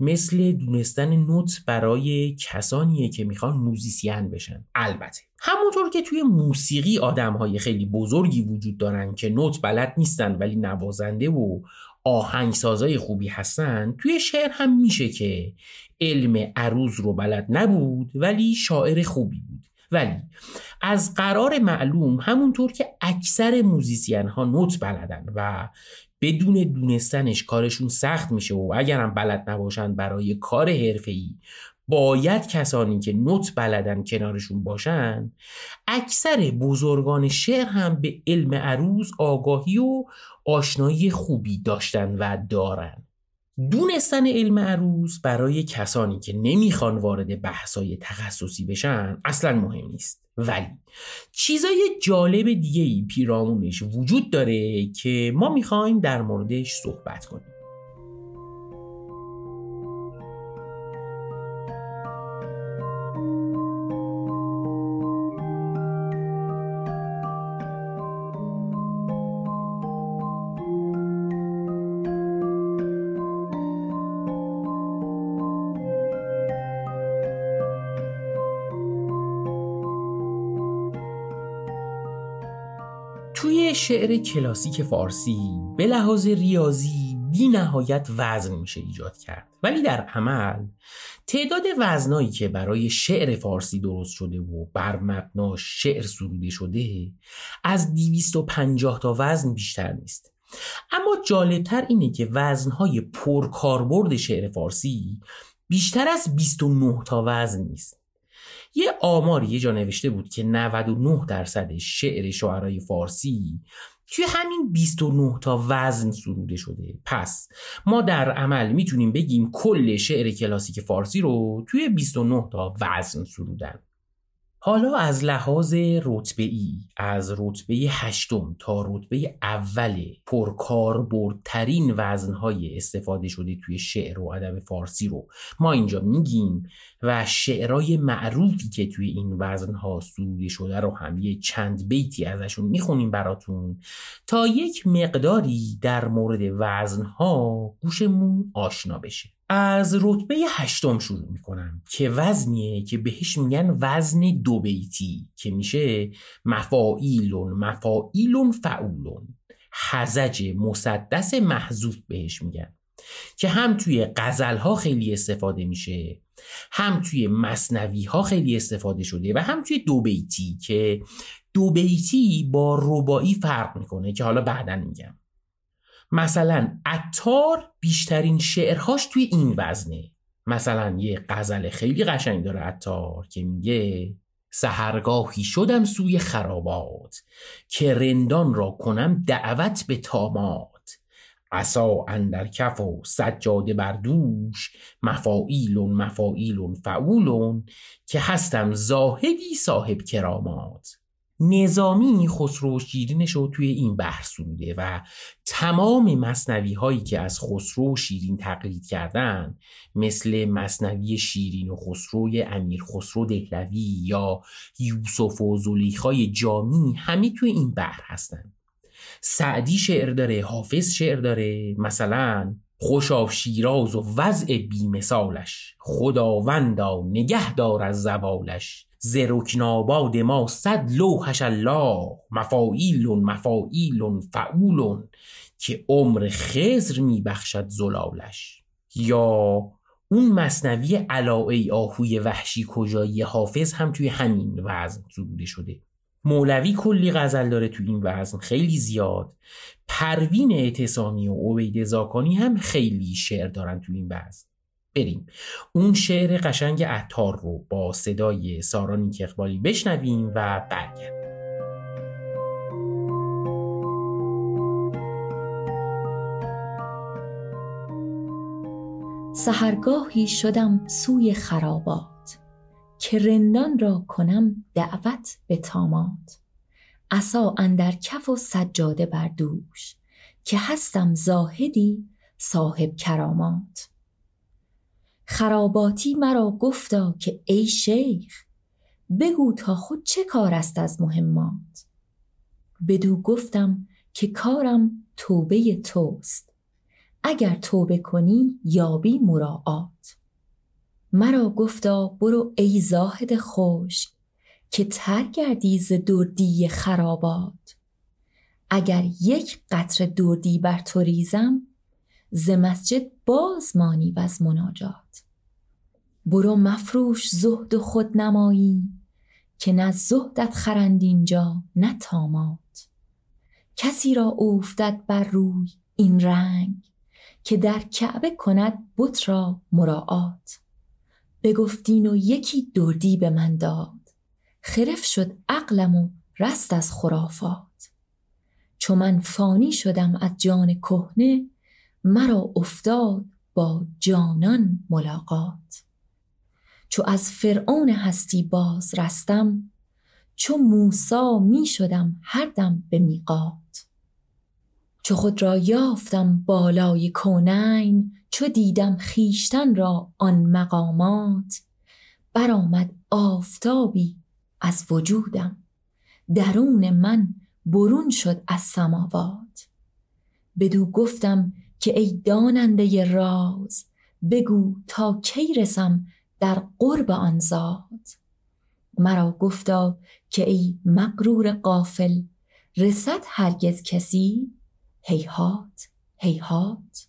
مثل دونستن نت برای کسانیه که می‌خوان موزیسین بشن. البته. همونطور که توی موسیقی آدم های خیلی بزرگی وجود دارن که نت بلد نیستن ولی نوازنده و آهنگسازای خوبی هستن توی شعر هم میشه که علم عروض رو بلد نبود ولی شاعر خوبی بود. ولی از قرار معلوم همونطور که اکثر موزیسین ها نت بلدن و بدون دونستنش کارشون سخت میشه و اگرم بلد نباشن برای کار حرفه‌ای باید کسانی که نوت بلدن کنارشون باشن اکثر بزرگان شعر هم به علم عروض آگاهی و آشنایی خوبی داشتن و دارن. دونستن علم عروض برای کسانی که نمی‌خوان وارد بحثای تخصصی بشن اصلا مهم نیست. ولی چیزای جالب دیگه ای پیرامونش وجود داره که ما می‌خوایم در موردش صحبت کنیم. شعر کلاسیک فارسی به لحاظ ریاضی بی نهایت وزن میشه ایجاد کرد. ولی در عمل تعداد وزنایی که برای شعر فارسی درست شده و بر مبنا شعر سروده شده از 250 تا وزن بیشتر نیست. اما جالبتر اینه که وزنهای پرکاربرد شعر فارسی بیشتر از 29 تا وزن نیست. یه آماری یه جا نوشته بود که 99 درصد شعر شعرهای فارسی توی همین 29 تا وزن سروده شده. پس ما در عمل می‌تونیم بگیم کل شعر کلاسیک فارسی رو توی 29 تا وزن سرودن. حالا از لحاظ رتبه ای از رتبه هشتم تا رتبه اول پرکاربردترین وزنهای استفاده شده توی شعر و ادب فارسی رو ما اینجا میگیم و شعرهای معروفی که توی این وزنها سروده شده رو هم یه چند بیتی ازشون می‌خونیم براتون تا یک مقداری در مورد وزنها گوشمون آشنا بشه. از رتبه هشتم شروع می‌کنم که وزنیه که بهش میگن وزن دو بیتی که میشه مفاعیلون مفاعیلون فعولون. حزج مسدس محذوف بهش میگن. که هم توی غزل ها خیلی استفاده میشه هم توی مصنوی ها خیلی استفاده شده و هم توی دو بیتی که دو بیتی با ربایی فرق می‌کنه که حالا بعدا میگم. مثلا اتار بیشترین شعرهاش توی این وزنه. مثلا یه غزل خیلی قشنگ داره اتار که میگه سهرگاهی شدم سوی خرابات که رندان را کنم دعوت به تامات عصا اندر کف و سجاده بر دوش مفاعیلون مفاعیلون فعولون که هستم زاهدی صاحب کرامات. نظامی خسرو شیرینش رو توی این بحث سروده و تمام مصنوی هایی که از خسرو و شیرین تقلید کردن مثل مصنوی شیرین و خسروی امیر خسرو دهلوی یا یوسف و زلیخای جامی همه توی این بحر هستن. سعدی شعر داره حافظ شعر داره مثلا خوشاف شیراز و وضع بیمثالش خداوندا نگه دار از زوالش. زرکناباد ما صد لوحش الله مفاعیلون مفاعیلون فعولون که عمر خزر میبخشد زلالش. یا اون مصنوی علاعی آهوی وحشی کجایی؟ حافظ هم توی همین وزن سروده شده. مولوی کلی غزل داره تو این وزن خیلی زیاد. پروین اعتصامی و عبید زاکانی هم خیلی شعر دارن تو این وزن. بریم. اون شعر قشنگ عطار رو با صدای سارانی اقبالی بشنویم و برگردیم. سهرگاهی شدم سوی خرابات که رندان را کنم دعوت به تامات عصا اندر کف و سجاده بر دوش که هستم زاهدی صاحب کرامات. خراباتی مرا گفتا که ای شیخ بگو تا خود چه کار است از مهمات؟ بدو گفتم که کارم توبه توست اگر توبه کنی یابی مراعات. مرا گفتا برو ای زاهد خوش که تر گردی ز دردی خرابات. اگر یک قطر دردی بر تو ریزم ز مسجد باز مانی و از مناجات. برو مفروش زهد و خود نمایی که نه زهدت خرند اینجا نه تامات کسی را اوفتد بر روی این رنگ که در کعبه کند بت را مراعات. بگفتین و یکی دردی به من داد خرف شد عقلم و رست از خرافات. چو من فانی شدم از جان کهنه مرا افتاد با جانان ملاقات. چو از فرعون هستی باز رستم چو موسا می شدم هر دم به میقات. چو خود را یافتم بالای کونین چو دیدم خیشتن را آن مقامات. برآمد آفتابی از وجودم درون من برون شد از سماوات. بدو گفتم که ای داننده راز بگو تا کی رسم در قرب آن ذات. مرا گفتا که ای مغرور قافل رسد هرگز کسی؟ هیهات هیهات.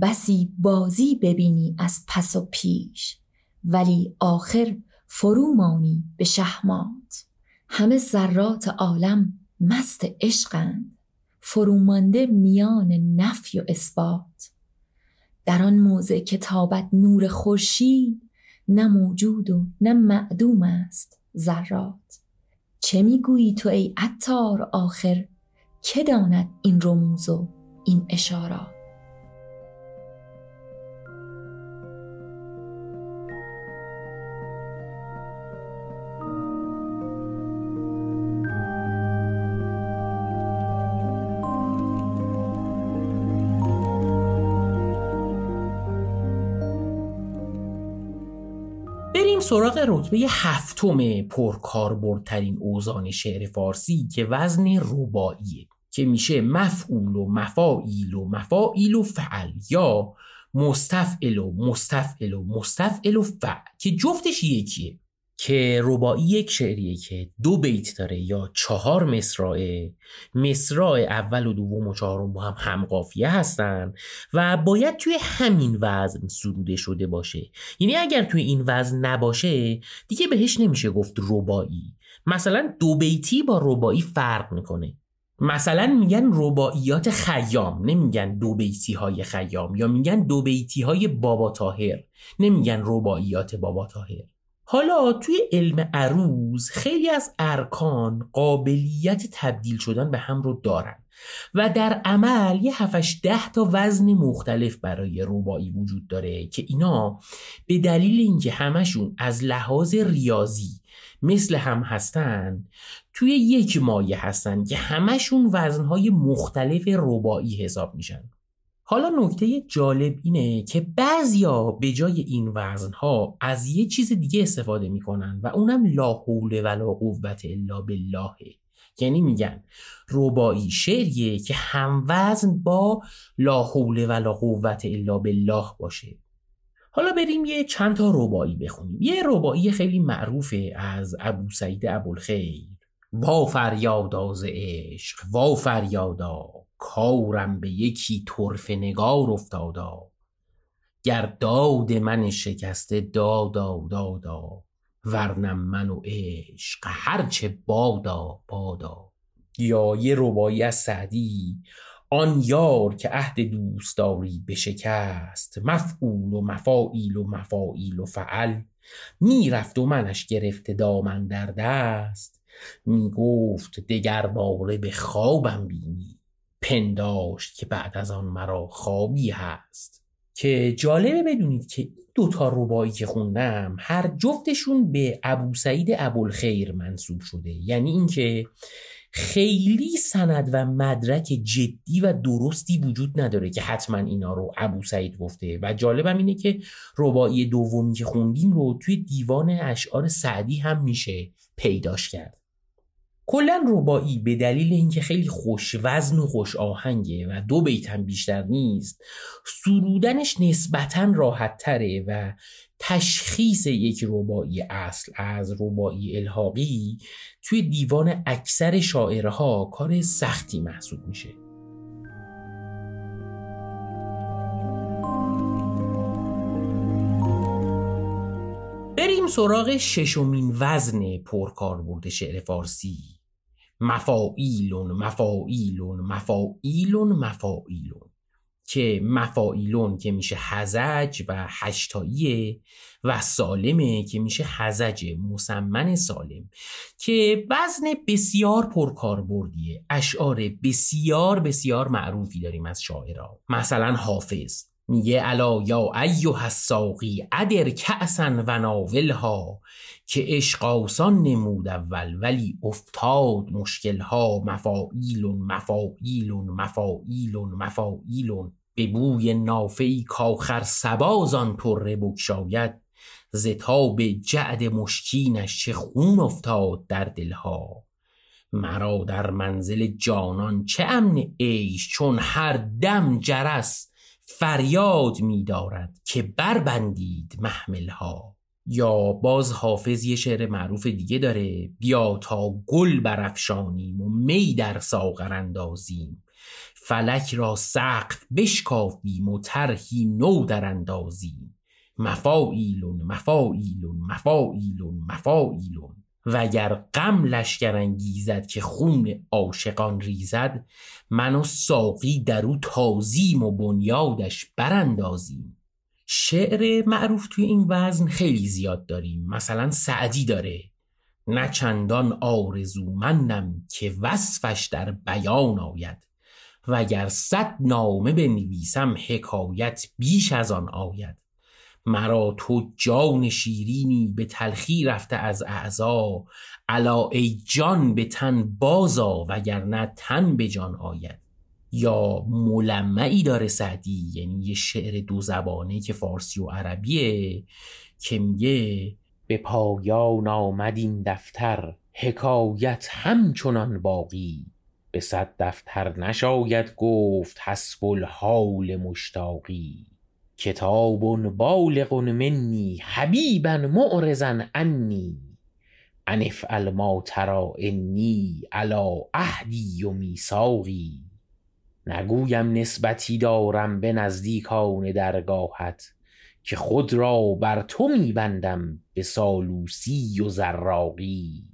بسی بازی ببینی از پس و پیش ولی آخر فرومانی به شهمات. همه ذرات عالم مست عشقند فرومانده میان نفی و اثبات. در آن موضع که تابد نور خورشید نه موجود و نه معدوم است ذرات. چه می‌گویی تو ای عطار آخر؟ که داند این رموز و این اشارات؟ سراغ رتبه هفتم پرکاربردترین اوزان شعر فارسی که وزن رباییه که میشه مفعول و مفاعیل و مفاعیل و فعل یا مستفعل و مستفعل و مستفعل و فعل که جفتش یکیه. که ربایی یک شعریه که دو بیت داره یا چهار مصرعه مصرع اول و دوم و چهارم با هم همقافیه هستن و باید توی همین وزن سروده شده باشه. یعنی اگر توی این وزن نباشه دیگه بهش نمیشه گفت ربایی مثلا دو بیتی با ربایی فرق می‌کنه. مثلا میگن رباعیات خیام نمیگن دو بیتی های خیام یا میگن دو بیتی های بابا تاهر نمیگن رباعیات بابا تاهر حالا توی علم عروض خیلی از ارکان قابلیت تبدیل شدن به هم رو دارن و در عمل یه هفش ده تا وزن مختلف برای روبایی وجود داره که اینا به دلیل اینکه همشون از لحاظ ریاضی مثل هم هستن توی یک مایه هستن که همشون وزنهای مختلف روبایی حساب میشن. حالا نکته جالب اینه که بعضیا به جای این وزنها از یه چیز دیگه استفاده می‌کنن و اونم لا حول ولا قوت الا بالله. یعنی میگن ربایی شعریه که هم وزن با لا حول ولا قوت الا بالله باشه. حالا بریم یه چند تا ربایی بخونیم. یه ربایی خیلی معروفه از ابو سعید ابوالخیر. وا فریادا ز عشق وا فریادا کارم به یکی طرف نگار افتادا. گر داد من شکسته دادا دادا ورنم من و عشق هرچه بادا بادا. یا یه ربایی از سعدی آن یار که عهد دوستداری بشکست. مفعول و مفاعیل و مفاعیل و فعل می‌رفت و منش گرفته دامن در دست. می‌گفت دگر باره به خوابم بینی. پنداشت که بعد از آن مرا خوابی هست. که جالبه بدونید که این دوتا ربایی که خوندم هر جفتشون به ابو سعید ابوالخیر منصوب شده. یعنی اینکه خیلی سند و مدرک جدی و درستی وجود نداره که حتما اینا رو ابو سعید گفته. و جالبم اینه که ربایی دومی که خوندیم رو توی دیوان اشعار سعدی هم میشه پیداش کرد. کلا ربایی به دلیل اینکه خیلی خوش وزن و خوش آهنگه و دو بیت هم بیشتر نیست سرودنش نسبتا راحت تره و تشخیص یک ربایی اصل از ربایی الحاقی توی دیوان اکثر شاعرها کار سختی محسوب میشه. بریم سراغ ششمین وزن پرکاربرد شعر فارسی. مفاعیلون مفاعیلون مفاعیلون مفاعیلون که مفاعیلون که میشه هزج و هشتاییه و سالمه که میشه هزج مسمن سالم که وزن بسیار پرکاربردیه اشعار بسیار بسیار معروفی داریم از شاعرها مثلا حافظ. میگه الا یا ایها الساقی ادر کأسا و ناولها که عشق آسان نمود اول ولی افتاد مشکلها مفاعیلون مفاعیلون مفاعیلون مفاعیلون. به بوی نافعی کاخر سبازان پره بکشاید زتاب جعد مشکینش چه خون افتاد در دلها. مرا در منزل جانان چه امن عیش چون هر دم جرس فریاد میدارد که بربندید محملها. یا باز حافظ یه شعر معروف دیگه داره بیا تا گل برافشانیم و می در ساغر اندازیم. فلک را سقف بشکافیم و طرحی نو در اندازیم. مفاعیلون مفاعیلون مفاعیلون مفاعیلون. وگر غم لشکر انگیزد که خون عاشقان ریزد من و ساقی در او تازیم و بنیادش براندازیم. شعر معروف توی این وزن خیلی زیاد داریم. مثلا سعدی داره نه چندان آرزومندم که وصفش در بیان آید وگر صد نامه بنویسم حکایت بیش از آن آید. مرا تو جان شیرینی به تلخی رفته از اعضا. الا ای جان به تن بازا وگرنه تن به جان آید. یا ملمعی داره سعدی یعنی یه شعر دو زبانه که فارسی و عربیه که میگه به پایان آمد این دفتر حکایت همچنان باقی. به صد دفتر نشاید گفت حسب الحال مشتاقی. کتاب بالغ منی حبیبا معرضا عنی ان افعل ما تری انی علی عهدی و میثاقی نگویم نسبتی دارم به نزدیکان درگاهت که خود را بر تو میبندم به سالوسی و زراقی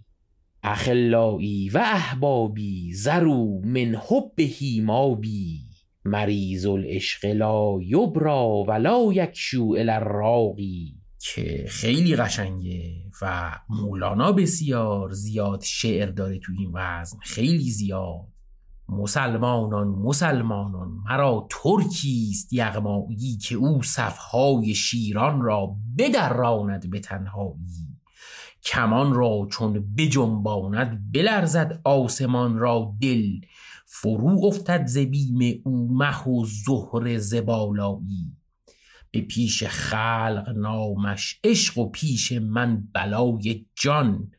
اخلایی و احبابی زرو من حبه مابی مریض العشق لا یبرا ولا یکشو الی الراقی که خیلی قشنگه و مولانا بسیار زیاد شعر داره تو این وزن خیلی زیاد. مسلمانان مسلمانان مرا ترکیست یغمایی که او صفهای شیران را بدراند به تنهایی. کمان را چون بجنباند بلرزد آسمان را دل فرو افتد ز بیم او مه و زهر زبالایی به پیش خلق نامش عشق و پیش من بلای جان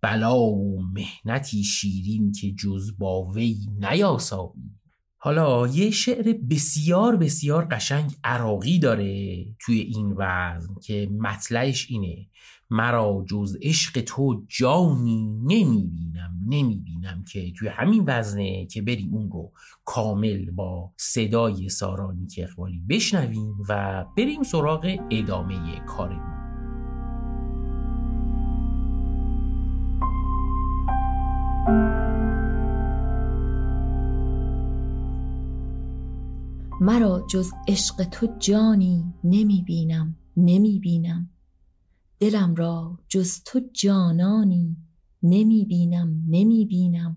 بلا و مهنتی شیرین که جز با وی نیاسایی. حالا یه شعر بسیار بسیار قشنگ عراقی داره توی این وزن که مطلعش اینه. مرا جز عشق تو جانی نمی‌بینم نمی‌بینم که توی همین وزنه که بریم اون رو کامل با صدای سارا نیک اقبالی بشنویم و بریم سراغ ادامه کارمون مرا جز عشق تو جانی نمی بینم نمی بینم دلم را جز تو جانانی نمی بینم نمی بینم.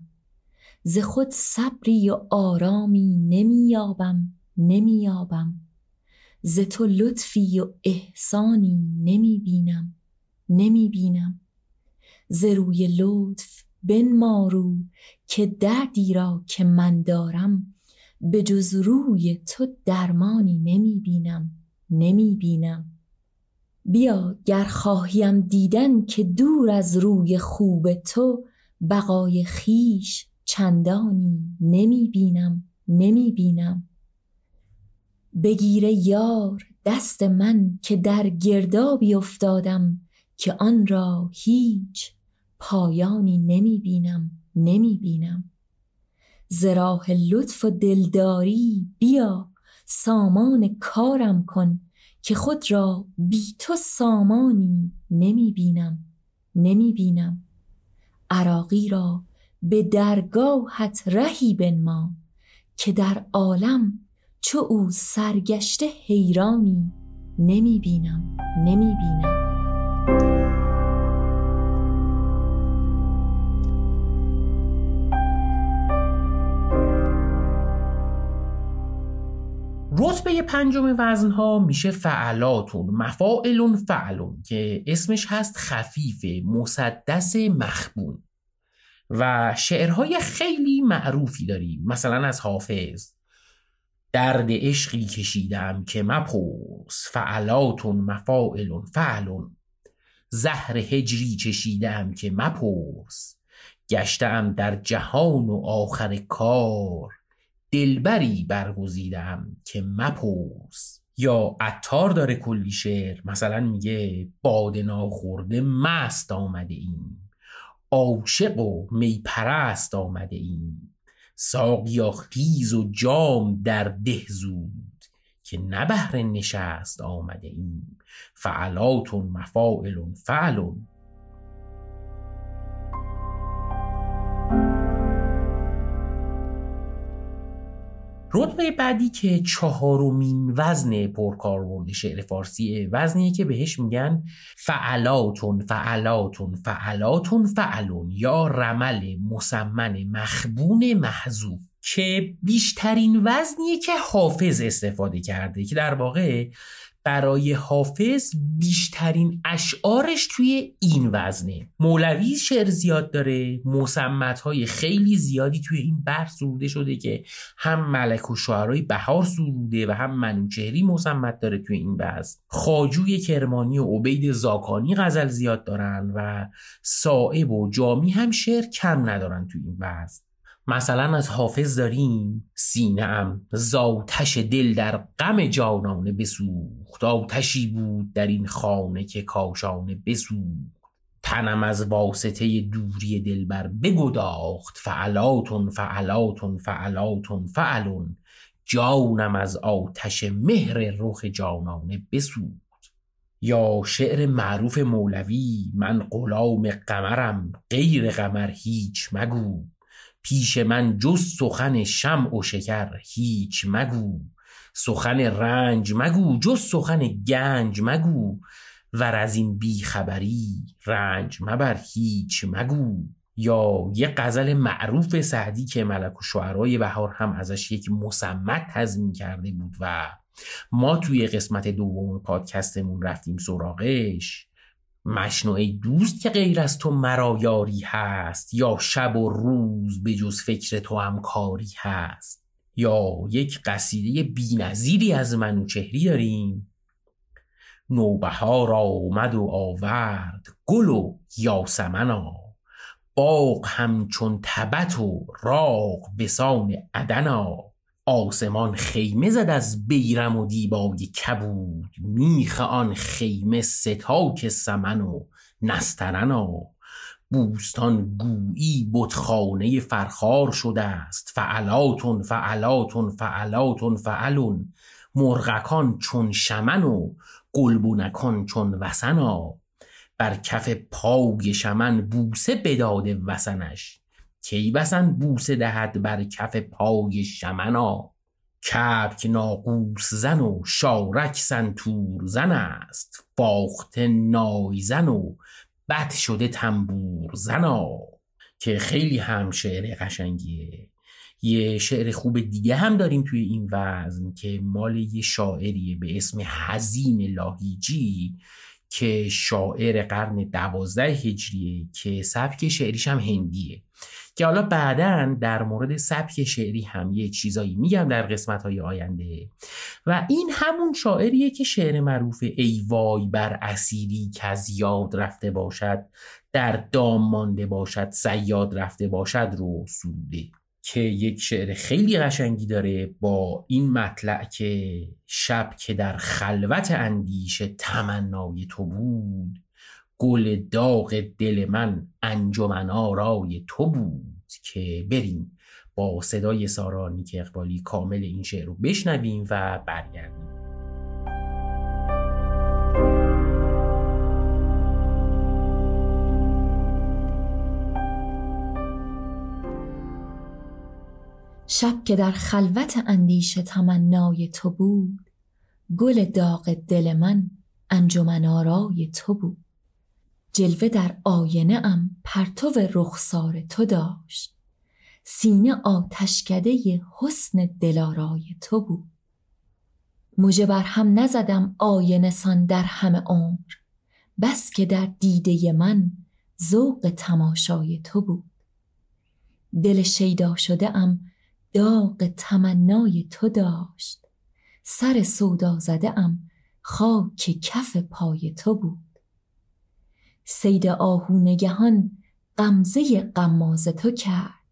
ز خود صبری و آرامی نمی یابم نمی یابم. ز تو لطفی و احسانی نمی بینم نمی بینم. ز روی لطف بنمارو که دردی را که من دارم به جز روی تو درمانی نمی بینم نمی بینم. بیا گر خواهیم دیدن که دور از روی خوب تو بقای خیش چندانی نمی بینم نمی بینم بگیره یار دست من که در گردابی افتادم که آن را هیچ پایانی نمی بینم نمی بینم ز راه لطف و دلداری بیا سامان کارم کن که خود را بی تو سامانی نمی بینم نمی بینم عراقی را به درگاهت رهی بنما که در عالم چو او سرگشته حیرانی نمی بینم نمی بینم رتبه پنجم وزن ها میشه فعلاتون مفاعلون فعلون که اسمش هست خفیف مسدس مخبون و شعرهای خیلی معروفی داریم مثلا از حافظ. درد عشقی کشیدم که مپرس فعلاتون مفاعلون فعلون. زهر هجری چشیدم که مپرس. گشتم در جهان و آخر کار. دلبری برگزیدم که مپرس. یا عطار داره کلی شعر مثلا میگه باد ناخورده مست آمده ایم. عاشق و می پرست آمده ایم. ساقیا خیز و جام در ده زود که نه بهر نشست آمده ایم. فعلاتون مفاعلون فعلون رتبه بعدی که چهارمین وزن پرکاربرد شعر فارسیه وزنیه که بهش میگن فعلاتون فعلاتون فعلاتون فعلون یا رمل مسمن مخبون محذوف که بیشترین وزنیه که حافظ استفاده کرده که در واقع برای حافظ بیشترین اشعارش توی این وزنه. مولوی شعر زیاد داره مسمت های خیلی زیادی توی این بحث سروده شده که هم ملک و شعرهای بهار سروده و هم منوچهری مسمت داره توی این بحث. خاجوی کرمانی و عبید زاکانی غزل زیاد دارن و صائب و جامی هم شعر کم ندارن توی این بحث. مثلا از حافظ داریم. سینهام زاتش دل در غم جانانه بسوخت. آتشی بود در این خانه که کاشانه بسوخت. تنم از واسطه دوری دلبر بگداخت. فعلاتون فعلاتون فعلاتون فعلون جانم از آتش مهر رخ جانانه بسوخت. یا شعر معروف مولوی من غلام قمرم غیر قمر هیچ مگو. پیش من جز سخن شمع و شکر هیچ مگو. سخن رنج مگو جز سخن گنج مگو. ور از این بیخبری رنج مبر هیچ مگو. یا یه غزل معروف سعدی که ملک و شعرهای بهار هم ازش یک مسمت تضمین کرده بود و ما توی قسمت دوم پادکستمون رفتیم سراغش. مشنو ای دوست که غیر از تو مرا یاری هست یا شب و روز به جز فکر تو هم کاری هست. یا یک قصیده بینظیری از منوچهری داریم. نوبهار آمد و آورد گل و یاسمنا باغ همچون تبت و راغ بسان عدنا آسمان خیمه زد از بیرم و دیبای کبود. میخ آن خیمه ستاک سمن و نسترنا بوستان گویی بتخانه فرخار شده است فعلاتون فعلاتون فعلاتون فعلون مرغکان چون شمن و گلبونکان چون وسنا بر کف پای شمن بوسه بداده وسنش کی بسن بوسه دهد بر کف پای شمنا کبک ناقوس زن و شارک سنتور زن است فاخته نایزن و بد شده تنبور زنا که خیلی هم شعر قشنگیه. یه شعر خوب دیگه هم داریم توی این وزن که مال یه شاعریه به اسم حزین لاهیجی. که شاعر قرن دوازده هجریه که سبک شعریش هم هندیه. که حالا بعدا در مورد سبک شعری هم یه چیزایی میگم در قسمت های آینده. و این همون شاعریه که شعر معروف ای وای بر اسیری که از یاد رفته باشد در دام مانده باشد سیاد رفته باشد رو سروده. که یک شعر خیلی قشنگی داره با این مطلع که شب که در خلوت اندیشه تمنای تو بود گل داغ دل من انجمن آرای تو بود که بریم با صدای سارانی که اقبالی کامل این شعر رو بشنویم و برگردیم. شب که در خلوت اندیشه تمنای تو بود گل داغ دل من انجمن آرای تو بود. جلوه در آینه ام پرتو رخسار تو داشت. سینه آتشکده حسن دلارای تو بود. مژه بر هم نزدم آینه سان در همه عمر بس که در دیده من ذوق تماشای تو بود. دل شیدا شده ام داغ تمنای تو داشت. سر سودا زده ام خاک کف پای تو بود. سید آهو نگهان غمزه قماز تو کرد.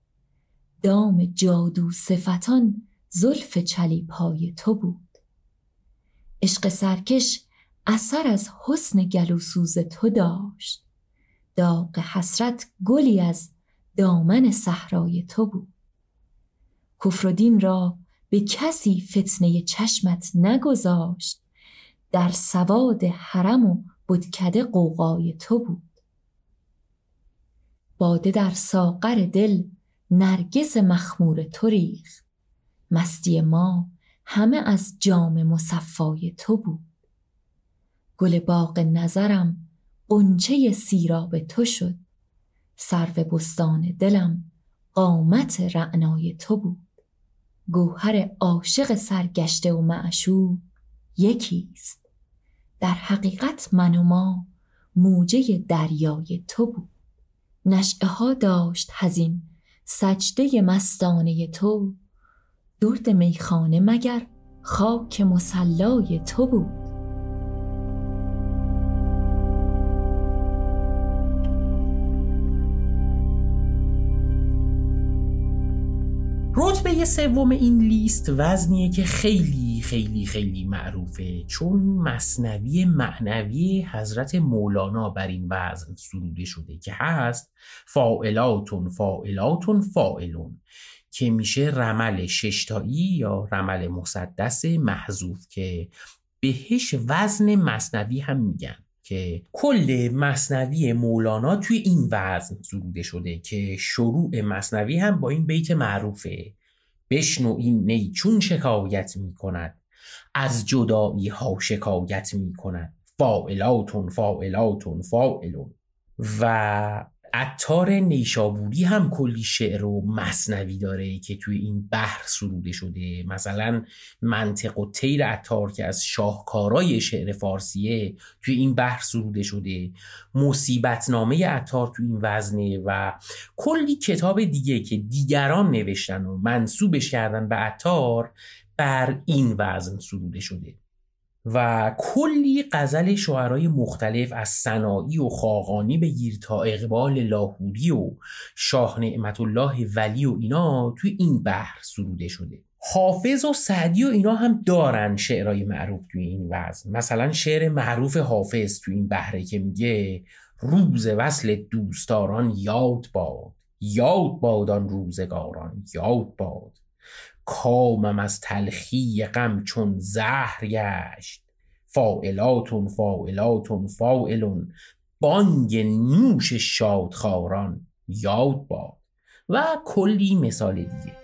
دام جادو صفتان زلف چلی پای تو بود. عشق سرکش اثر از حسن گلوسوز تو داشت. داغ حسرت گلی از دامن صحرای تو بود. کفر و دین را به کسی فتنه چشمت نگذاشت. در سواد حرم و بدکده قوقای تو بود. باده در ساقر دل نرگس مخمور تو ریخت. مستی ما همه از جام مصفای تو بود. گل باغ نظرم قنچه سیراب تو شد. سرو بستان دلم قامت رعنای تو بود. گوهر عاشق سرگشته و معشوق یکیست. در حقیقت من و ما موجه دریای تو بود. نشعه ها داشت هزین سجده مستانه تو. درد میخانه مگر خاک مسلای تو بود. سوم این لیست وزنیه که خیلی خیلی خیلی معروفه. چون مصنوی معنوی حضرت مولانا بر این وزن سروده شده که هست فائلاتون فائلاتون فائلون که میشه رمل ششتایی یا رمل مسدس محذوف که بهش وزن مصنوی هم میگن. که کل مصنوی مولانا توی این وزن سروده شده که شروع مصنوی هم با این بیت معروفه. بشنو این نی چون شکایت می کند. از جدایی ها شکایت می کند. فائلاتون فائلاتون فائلون و عطار نیشابوری هم کلی شعر و مصنوی داره که توی این بحر سروده شده. مثلا منطق و تیر عطار که از شاهکارای شعر فارسیه توی این بحر سروده شده. مصیبتنامه عطار توی این وزنه و کلی کتاب دیگه که دیگران نوشتن و منصوبش کردن به عطار بر این وزن سروده شده. و کلی غزل شعرهای مختلف از سنایی و خاقانی بگیر تا اقبال لاهوری و شاه نعمت الله ولی و اینا توی این بحر سروده شده. حافظ و سعدی و اینا هم دارن شعرهای معروف توی این وزن مثلا شعر معروف حافظ توی این بحره که میگه روز وصل دوستاران یاد باد یاد بادان روزگاران یاد باد. کامم از تلخی غم چون زهر گشت. فائلاتون فائلاتون فائلون بانگ نوش شادخاران یاد باد. و کلی مثال دیگه.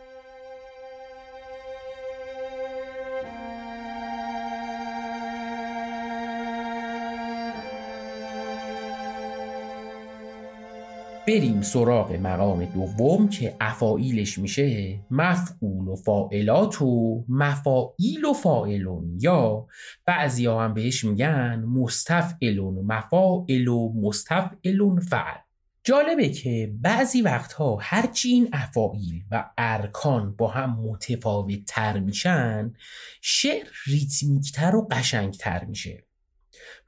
بریم سراغ مقام دوم که افایلش میشه مفعول و فاعلات و مفاعیل و فاعلون یا بعضی ها هم بهش میگن مستفعلون و مفاعل و مستفعلون فعل. جالبه که بعضی وقتها هرچی این افایل و ارکان با هم متفاوت تر میشن شعر ریتمیکتر و قشنگتر میشه.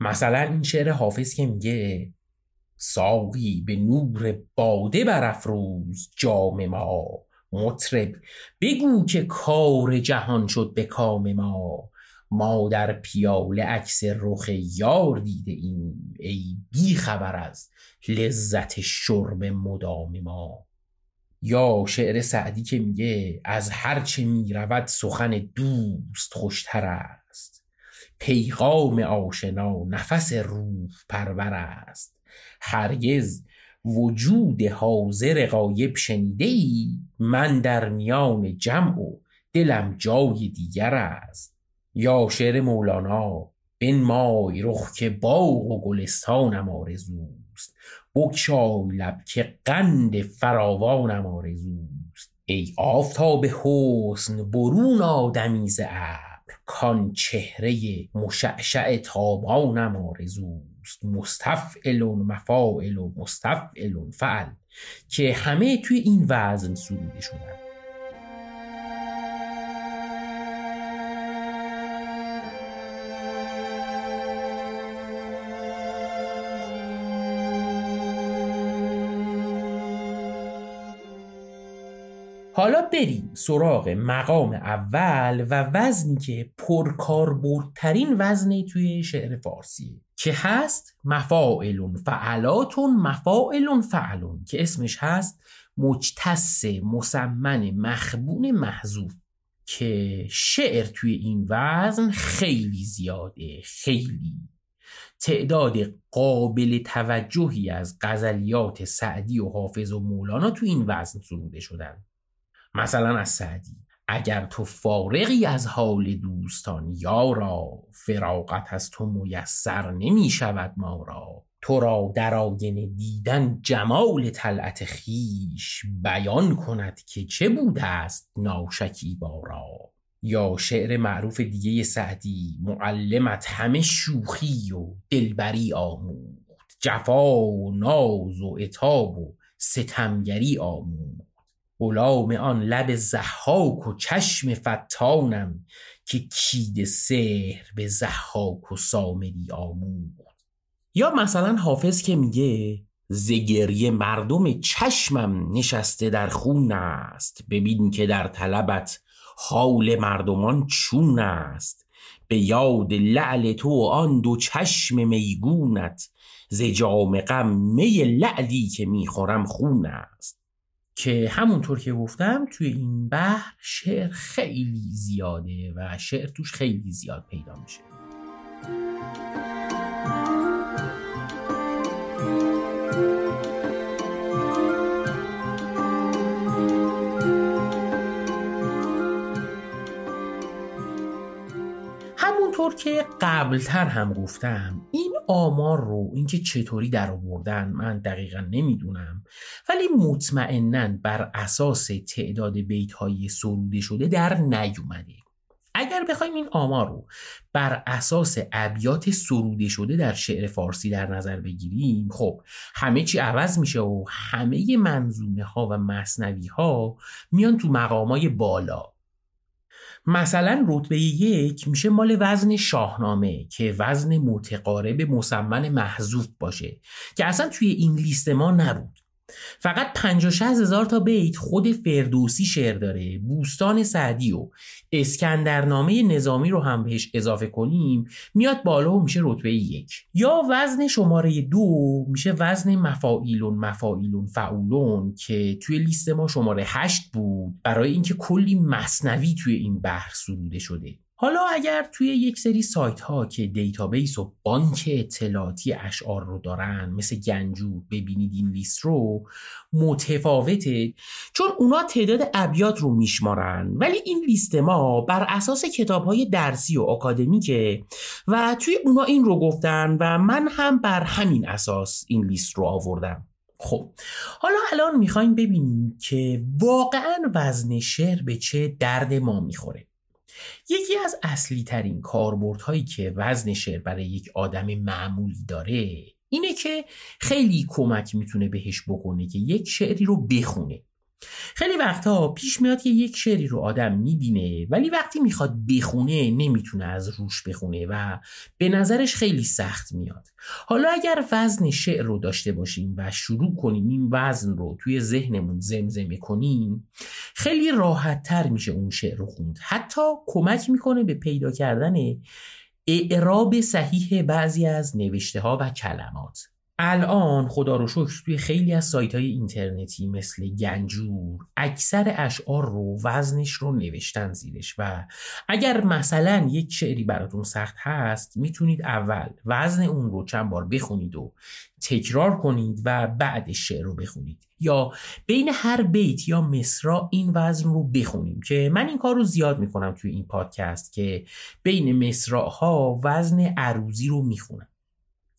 مثلا این شعر حافظ که میگه ساقی به نور باده برافروز جام ما. مطرب بگو که کار جهان شد به کام ما. ما در پیاله عکس رخ یار دیده ایم ای بی خبر از لذت شرب مدام ما. یا شعر سعدی که میگه از هرچه می‌رود سخن دوست خوشتر است. پیغام آشنا نفس روح پرور است. هرگز وجود حاضر غایب شنیده ای من در میان جمع و دلم جای دیگر است. یا شعر مولانا مای رخ که باغ و گلستانم آرزوست. بگشای لب که قند فراوانم آرزوست. ای آفتاب حسن برون آدمی ز ابر کان چهره مشعشع تابانم آرزوست. مستفعل و مفاعل و مستفعل فعل که همه توی این وزن سروده شدن. حالا بریم سراغ مقام اول و وزنی که پرکاربردترین وزنی توی شعر فارسی که هست مفاعلون فعلاتون مفاعلون فعلون که اسمش هست مجتس مسمن مخبون محذوف که شعر توی این وزن خیلی زیاده خیلی. تعداد قابل توجهی از غزلیات سعدی و حافظ و مولانا تو این وزن سروده شدن. مثلا از سعدی اگر تو فارغی از حال دوستان یارا فراغت از تو میسر نمی شود ما را. تو را در آینه دیدن جمال طلعت خیش بیان کند که چه بوده است ناشکیبا را. یا شعر معروف دیگه سعدی معلمت همه شوخی و دلبری آموخت. جفا و ناز و اتاب و ستمگری آموخت. غلام آن لب زحاک و چشم فتانم که کید سحر به زحاک و سامری آموخت. یا مثلا حافظ که میگه زگری مردم چشمم نشسته در خون است. ببین که در طلبت حال مردمان چون است. به یاد لعل تو آن دو چشم میگونت. ز جام غم می لعلی که می‌خورم خون است. که همونطور که گفتم توی این بحر شعر خیلی زیاده و شعر توش خیلی زیاد پیدا میشه. همونطور که قبلتر هم گفتم این آمار رو اینکه چطوری در آوردن من دقیقا نمی‌دونم. ولی مطمئنا بر اساس تعداد بیت های سروده شده در نیومده. اگر بخوایم این آمار رو بر اساس ابیات سروده شده در شعر فارسی در نظر بگیریم خب همه چی عوض میشه و همه منظومه ها و مصنوی ها میان تو مقامای بالا. مثلا رتبه یک میشه مال وزن شاهنامه که وزن متقارب مسمن محذوف باشه که اصلا توی این لیست ما نبود. فقط 56 هزار تا بیت خود فردوسی شعر داره. بوستان سعدی و اسکندرنامه نظامی رو هم بهش اضافه کنیم. میاد بالا و میشه رتبه یک. یا وزن شماره دو میشه وزن مفاعیلن مفاعیلن فعولن که توی لیست ما شماره هشت بود. برای اینکه کلی مثنوی توی این بحر سروده شده. حالا اگر توی یک سری سایت ها که database و بانک اطلاعاتی اشعار رو دارن مثل گنجور ببینید این لیست رو متفاوته. چون اونا تعداد ابیات رو میشمارن ولی این لیست ما بر اساس کتاب های درسی و اکادمیکه و توی اونا این رو گفتن و من هم بر همین اساس این لیست رو آوردم. خب حالا الان می‌خوایم ببینیم که واقعا وزن شعر به چه درد ما می‌خوره. یکی از اصلی ترین کاربردهایی که وزن شعر برای یک آدم معمولی داره اینه که خیلی کمک می‌تونه بهش بکنه که یک شعری رو بخونه. خیلی وقتها پیش میاد که یک شعری رو آدم می‌بینه ولی وقتی می‌خواد بخونه نمی‌تونه از روش بخونه و به نظرش خیلی سخت میاد. حالا اگر وزن شعر رو داشته باشیم و شروع کنیم این وزن رو توی ذهنمون زمزمه کنیم خیلی راحت تر میشه اون شعر رو خوند. حتی کمک می‌کنه به پیدا کردن اعراب صحیح بعضی از نوشته ها و کلمات. الان خدا رو شکر توی خیلی از سایت های اینترنتی مثل گنجور اکثر اشعار رو وزنش رو نوشتن زیرش و اگر مثلا یک شعری براتون سخت هست می‌تونید اول وزن اون رو چند بار بخونید و تکرار کنید و بعد شعر رو بخونید. یا بین هر بیت یا مصرا این وزن رو بخونیم که من این کار رو زیاد می‌کنم توی این پادکست که بین ها وزن عروزی رو می‌خونم.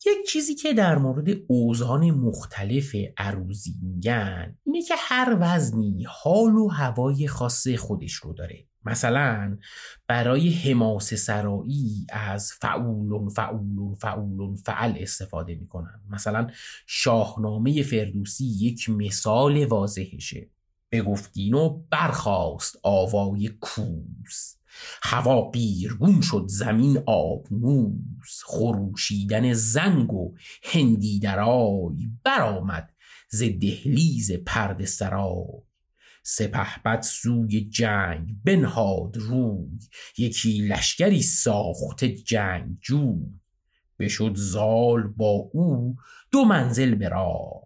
یک چیزی که در مورد اوزان مختلف عروزی میگن اینه که هر وزنی حال و هوای خاص خودش رو داره. مثلا برای حماس سرایی از فعولون فعولون فعولون فعل استفاده می‌کنن. مثلا شاهنامه فردوسی یک مثال واضحشه. به گفتین و برخواست آوای کوس. هوا قیرگون شد زمین آبنوس خروشیدن زنگ و هندی درای برآمد ز دهلیز پرد سرای. سپهبد سوی جنگ بنهاد روی یکی لشکری ساخته جنگ جو بشد زال با او دو منزل برا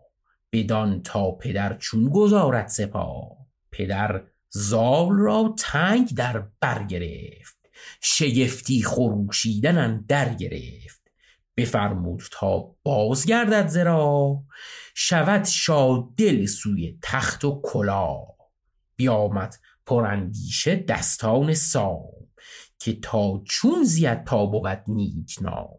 بدان تا پدر چون گذارد سپاه. پدر زال را تنگ در بر گرفت. شگفتی خروشیدن در گرفت. بفرمود تا بازگردد زرا شود شاد دل سوی تخت و کلا. بیامد پراندیشه دستان سام که تا چون زید تا بود نیک نام.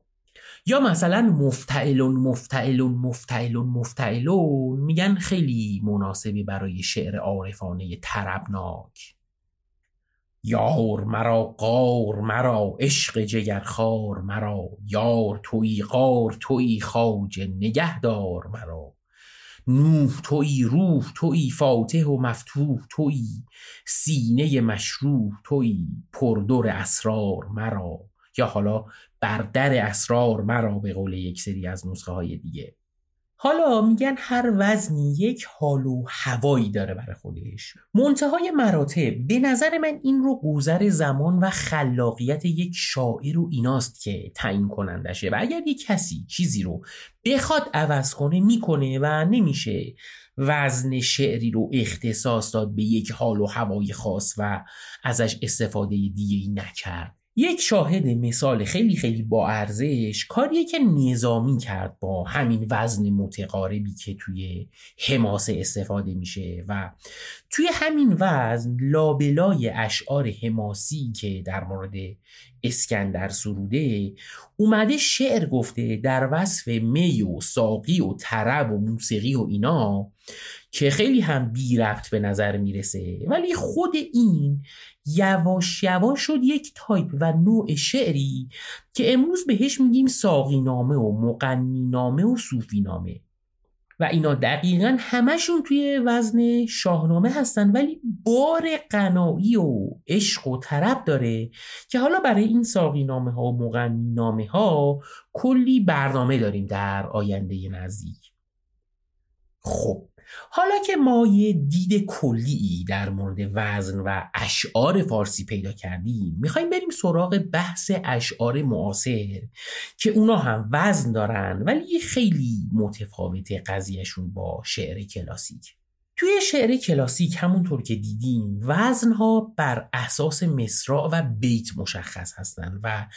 یا مثلا مفتعلون مفتعلون مفتعلون مفتعلون میگن خیلی مناسبی برای شعر عارفانه تربناک یار مرا قار مرا عشق جگرخوار مرا. یار توی قار توی خواجه نگهدار مرا. نوح توی روح توی فاتح و مفتوح توی سینه مشروح توی پردر اسرار مرا. یا حالا بر در اسرار مرا به قول یک سری از نسخه های دیگه. حالا میگن هر وزنی یک حال و هوایی داره برای خودش. منتهای مراتب به نظر من این رو گذر زمان و خلاقیت یک شاعر و ایناست که تعیین کنندشه. و اگر یک کسی چیزی رو بخواد عوض کنه می‌کنه و نمیشه وزن شعری رو اختصاص داد به یک حال و هوای خاص و ازش استفاده دیگه نکرد. یک شاهد مثال خیلی خیلی با ارزش کاریه که نظامی کرد با همین وزن متقاربی که توی حماسه استفاده میشه و توی همین وزن لابلای اشعار حماسی که در مورد اسکندر سروده اومده شعر گفته در وصف می و ساقی و طرب و موسیقی و اینا که خیلی هم بی ربط به نظر می‌رسه. ولی خود این یواش یواش شد یک تایپ و نوع شعری که امروز بهش میگیم ساقی نامه و مغنی نامه و صوفی نامه. و اینا دقیقا همشون توی وزن شاهنامه هستن ولی بار غنایی و عشق و طرب داره که حالا برای این ساقی نامه ها و مغنی نامه ها کلی برنامه داریم در آینده نزدیک. خب حالا که ما یه دید کلی در مورد وزن و اشعار فارسی پیدا کردیم می‌خوایم بریم سراغ بحث اشعار معاصر که اونا هم وزن دارن ولی خیلی متفاوت قضیهشون با شعر کلاسیک. توی شعر کلاسیک همونطور که دیدیم وزنها بر اساس مصرع و بیت مشخص هستند و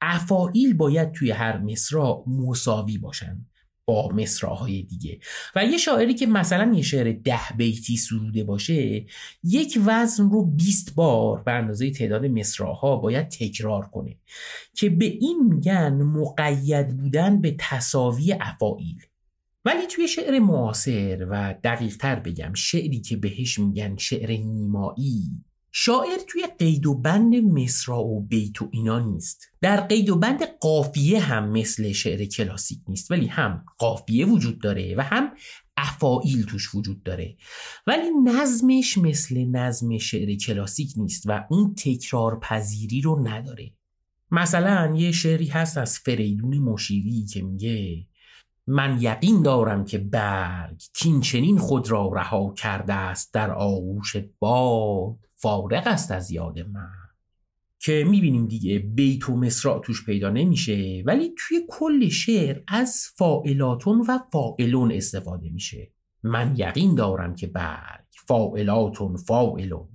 افائیل باید توی هر مصرع مساوی باشن. با مصراهای دیگه. و یه شاعری که مثلا یه شعر ده بیتی سروده باشه یک وزن رو 20 بار به اندازه تعداد مصراها باید تکرار کنه که به این میگن مقید بودن به تصاوی افائیل ولی توی شعر معاصر و دقیق تر بگم شعری که بهش میگن شعر نیمایی شاعر توی قید و بند مصرا و بیت و اینا نیست. در قید و بند قافیه هم مثل شعر کلاسیک نیست ولی هم قافیه وجود داره و هم افائیل توش وجود داره. ولی نظمش مثل نظم شعر کلاسیک نیست و اون تکرار پذیری رو نداره. مثلا یه شعری هست از فریدون مشیری که میگه من یقین دارم که برگ کین خود را رها کرده است در آغوش باد. فارغ است از یاد من. که می‌بینیم دیگه بیت و مصرع توش پیدا نمیشه ولی توی کل شعر از فائلاتون و فائلون استفاده میشه. من یقین دارم که برگ فائلاتون فائلون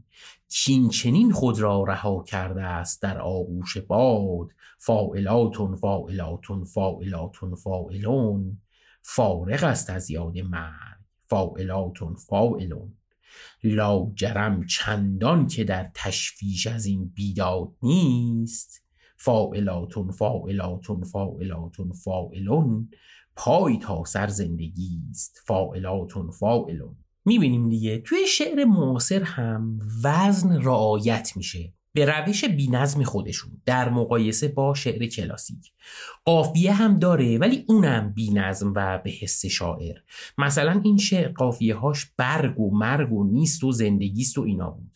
چین چنین خود را رها کرده است در آغوش باد. فائلاتون فائلاتون فائلاتون فائلون فارغ است از یاد مرگ. فائلاتون فائلون لاجرم چندان که در تشویش از این بیداد نیست. فائلاتون فائلاتون فائلاتون فائلون پای تا سر زندگی است. فائلاتون فائلون می‌بینیم دیگه توی شعر معاصر هم وزن رعایت میشه. به روش بینظم خودشون در مقایسه با شعر کلاسیک. قافیه هم داره ولی اونم بینظم و به حس شاعر. مثلا این شعر قافیه هاش برگ و مرگ و نیست و زندگیست و اینا بود.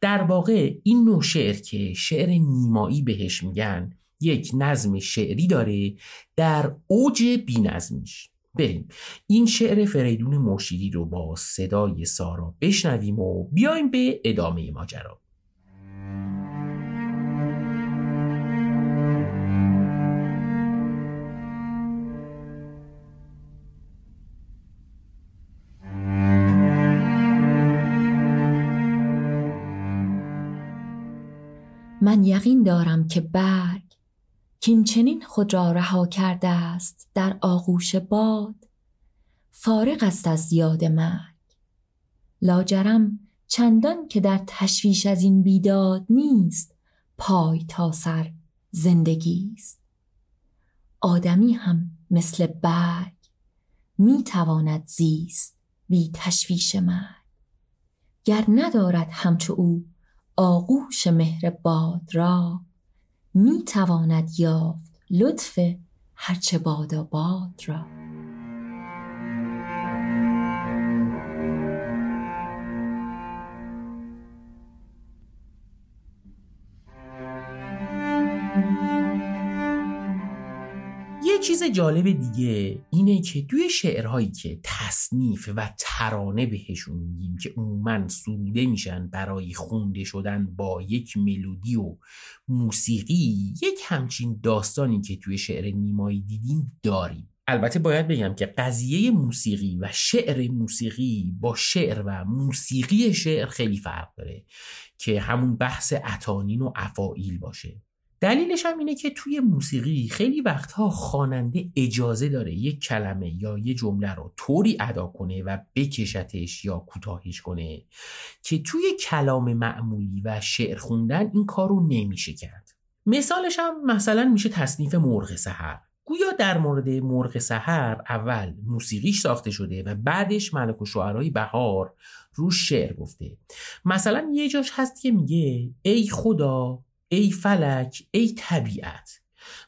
در واقع این نوع شعر که شعر نیمایی بهش میگن یک نظم شعری داره در اوج بینظمیش. بریم. این شعر فریدون مشیری رو با صدای سارا بشنویم و بیایم به ادامه ماجرا. من یقین دارم که برگ کینچنین خود را رها کرده است در آغوش باد فارغ است از یاد مرگ. لاجرم چندان که در تشویش از این بیداد نیست پای تا سر زندگی است. آدمی هم مثل برگ می تواند زیست بی تشویش مرگ. گر ندارد همچو او آغوش مهر باد را می تواند یافت لطف هرچه و باد را. چیز جالب دیگه اینه که توی شعرهایی که تصنیف و ترانه بهشون میگیم که عموما سروده میشن برای خونده شدن با یک ملودی و موسیقی یک همچین داستانی که توی شعر نیمایی دیدیم داریم. البته باید بگم که قضیه موسیقی و شعر موسیقی با شعر و موسیقی شعر خیلی فرق داره که همون بحث اتانین و افائیل باشه. دلیلش هم اینه که توی موسیقی خیلی وقتها خواننده اجازه داره یک کلمه یا یه جمله رو طوری ادا کنه و بکشتش یا کوتاهش کنه که توی کلام معمولی و شعر خوندن این کار رو نمیشه کرد. مثالش هم مثلا میشه تصنیف مرغ سحر. گویا در مورد مرغ سحر اول موسیقیش ساخته شده و بعدش ملک و شعرهای بهار رو شعر گفته. مثلا یه جاش هست که میگه ای خدا ای فلک ای طبیعت.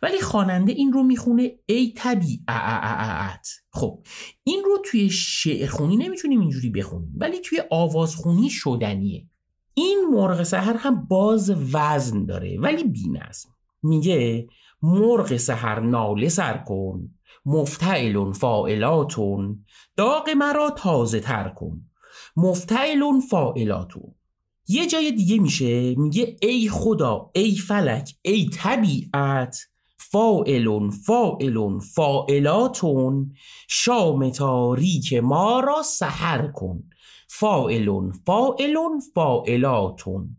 ولی خواننده این رو می‌خونه ای طبیعت. خب این رو توی شعر خونی نمی‌تونیم اینجوری بخونیم ولی توی آوازخونی شدنیه. این مرغ سهر هم باز وزن داره ولی بی نظم میگه مرغ سهر ناله سر کن مفتعلون فائلاتون داغ مرا تازه تر کن. مفتعلون فائلاتون یه جای دیگه میشه میگه ای خدا ای فلک ای طبیعت فائلون فائلون فائلاتون شام تاریک ما را سحر کن. فائلون فائلون فائلاتون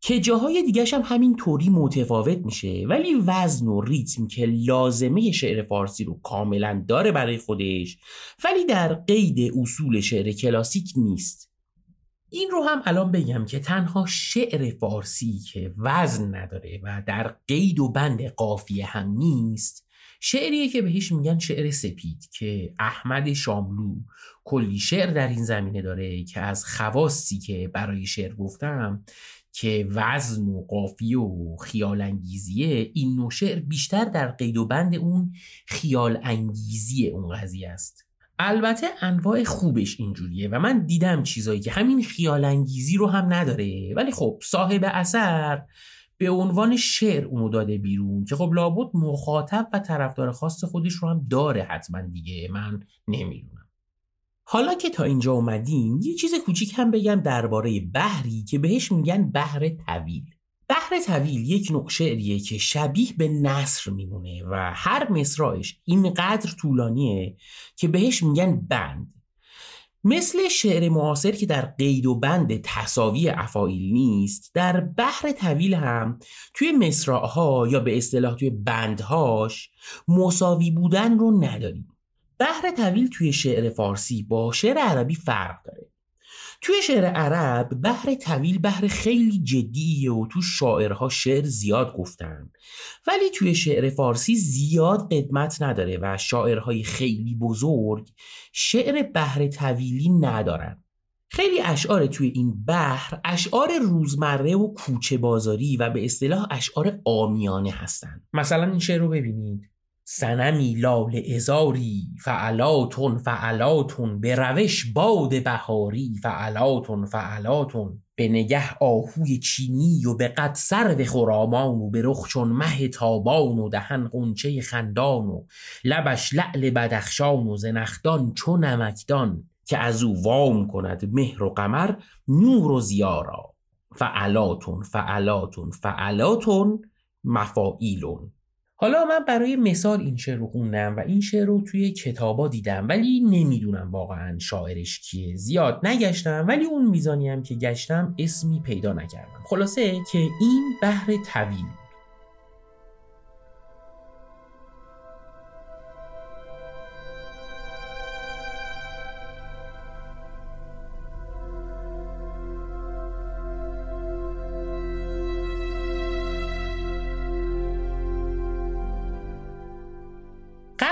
که جاهای دیگه هم همین طوری متفاوت میشه ولی وزن و ریتم که لازمه شعر فارسی رو کاملا داره برای خودش ولی در قید اصول شعر کلاسیک نیست. این رو هم الان بگم که تنها شعر فارسی که وزن نداره و در قید و بند قافیه هم نیست شعریه که بهش میگن شعر سپید که احمد شاملو کلی شعر در این زمینه داره که از خواستی که برای شعر گفتم که وزن و قافیه و خیال انگیزیه این نوع شعر بیشتر در قید و بند اون خیال انگیزی اون قضیه است. البته انواع خوبش اینجوریه و من دیدم چیزایی که همین خیال انگیزی رو هم نداره. ولی خب صاحب اثر به عنوان شعر اونو داده بیرون که خب لابد مخاطب و طرفدار خاص خودش رو هم داره حتما دیگه. من نمی‌دونم. حالا که تا اینجا اومدیم یه چیز کوچیک هم بگم درباره بحری که بهش میگن بحر طویل. بحر طویل یک نوع شعریه که شبیه به نصر میمونه و هر مصرایش اینقدر طولانیه که بهش میگن بند. مثل شعر معاصر که در قید و بند تصاوی افایل نیست در بحر طویل هم توی مصراعها یا به اصطلاح توی بندهاش مساوی بودن رو نداریم. بحر طویل توی شعر فارسی با شعر عربی فرق داره. توی شعر عرب بحر طویل بحر خیلی جدیه و تو شاعرها شعر زیاد گفتن. ولی توی شعر فارسی زیاد قدمت نداره و شاعرهای خیلی بزرگ شعر بحر طویلی ندارن. خیلی اشعار توی این بحر اشعار روزمره و کوچه بازاری و به اصطلاح اشعار آمیانه هستن. مثلا این شعر رو ببینید. سنمی لال ازاری فعلاتون فعلاتون به روش باد بهاری فعلاتون فعلاتون به نگه آهوی چینی و به قد سرو خرامان و به رخ چون مه تابان و دهن قنچه خندان و لبش لعل بدخشان و زنخدان چو نمکدان که از او وام کند مهر و قمر نور و زیارا. فعلاتون فعلاتون فعلاتون مفائیلون حالا من برای مثال این شعر رو خوندم و این شعر رو توی کتابا دیدم ولی نمی‌دونم واقعا شاعرش کیه. زیاد نگشتم ولی اون میزانی هم که گشتم اسمی پیدا نکردم. خلاصه که این بحر طویل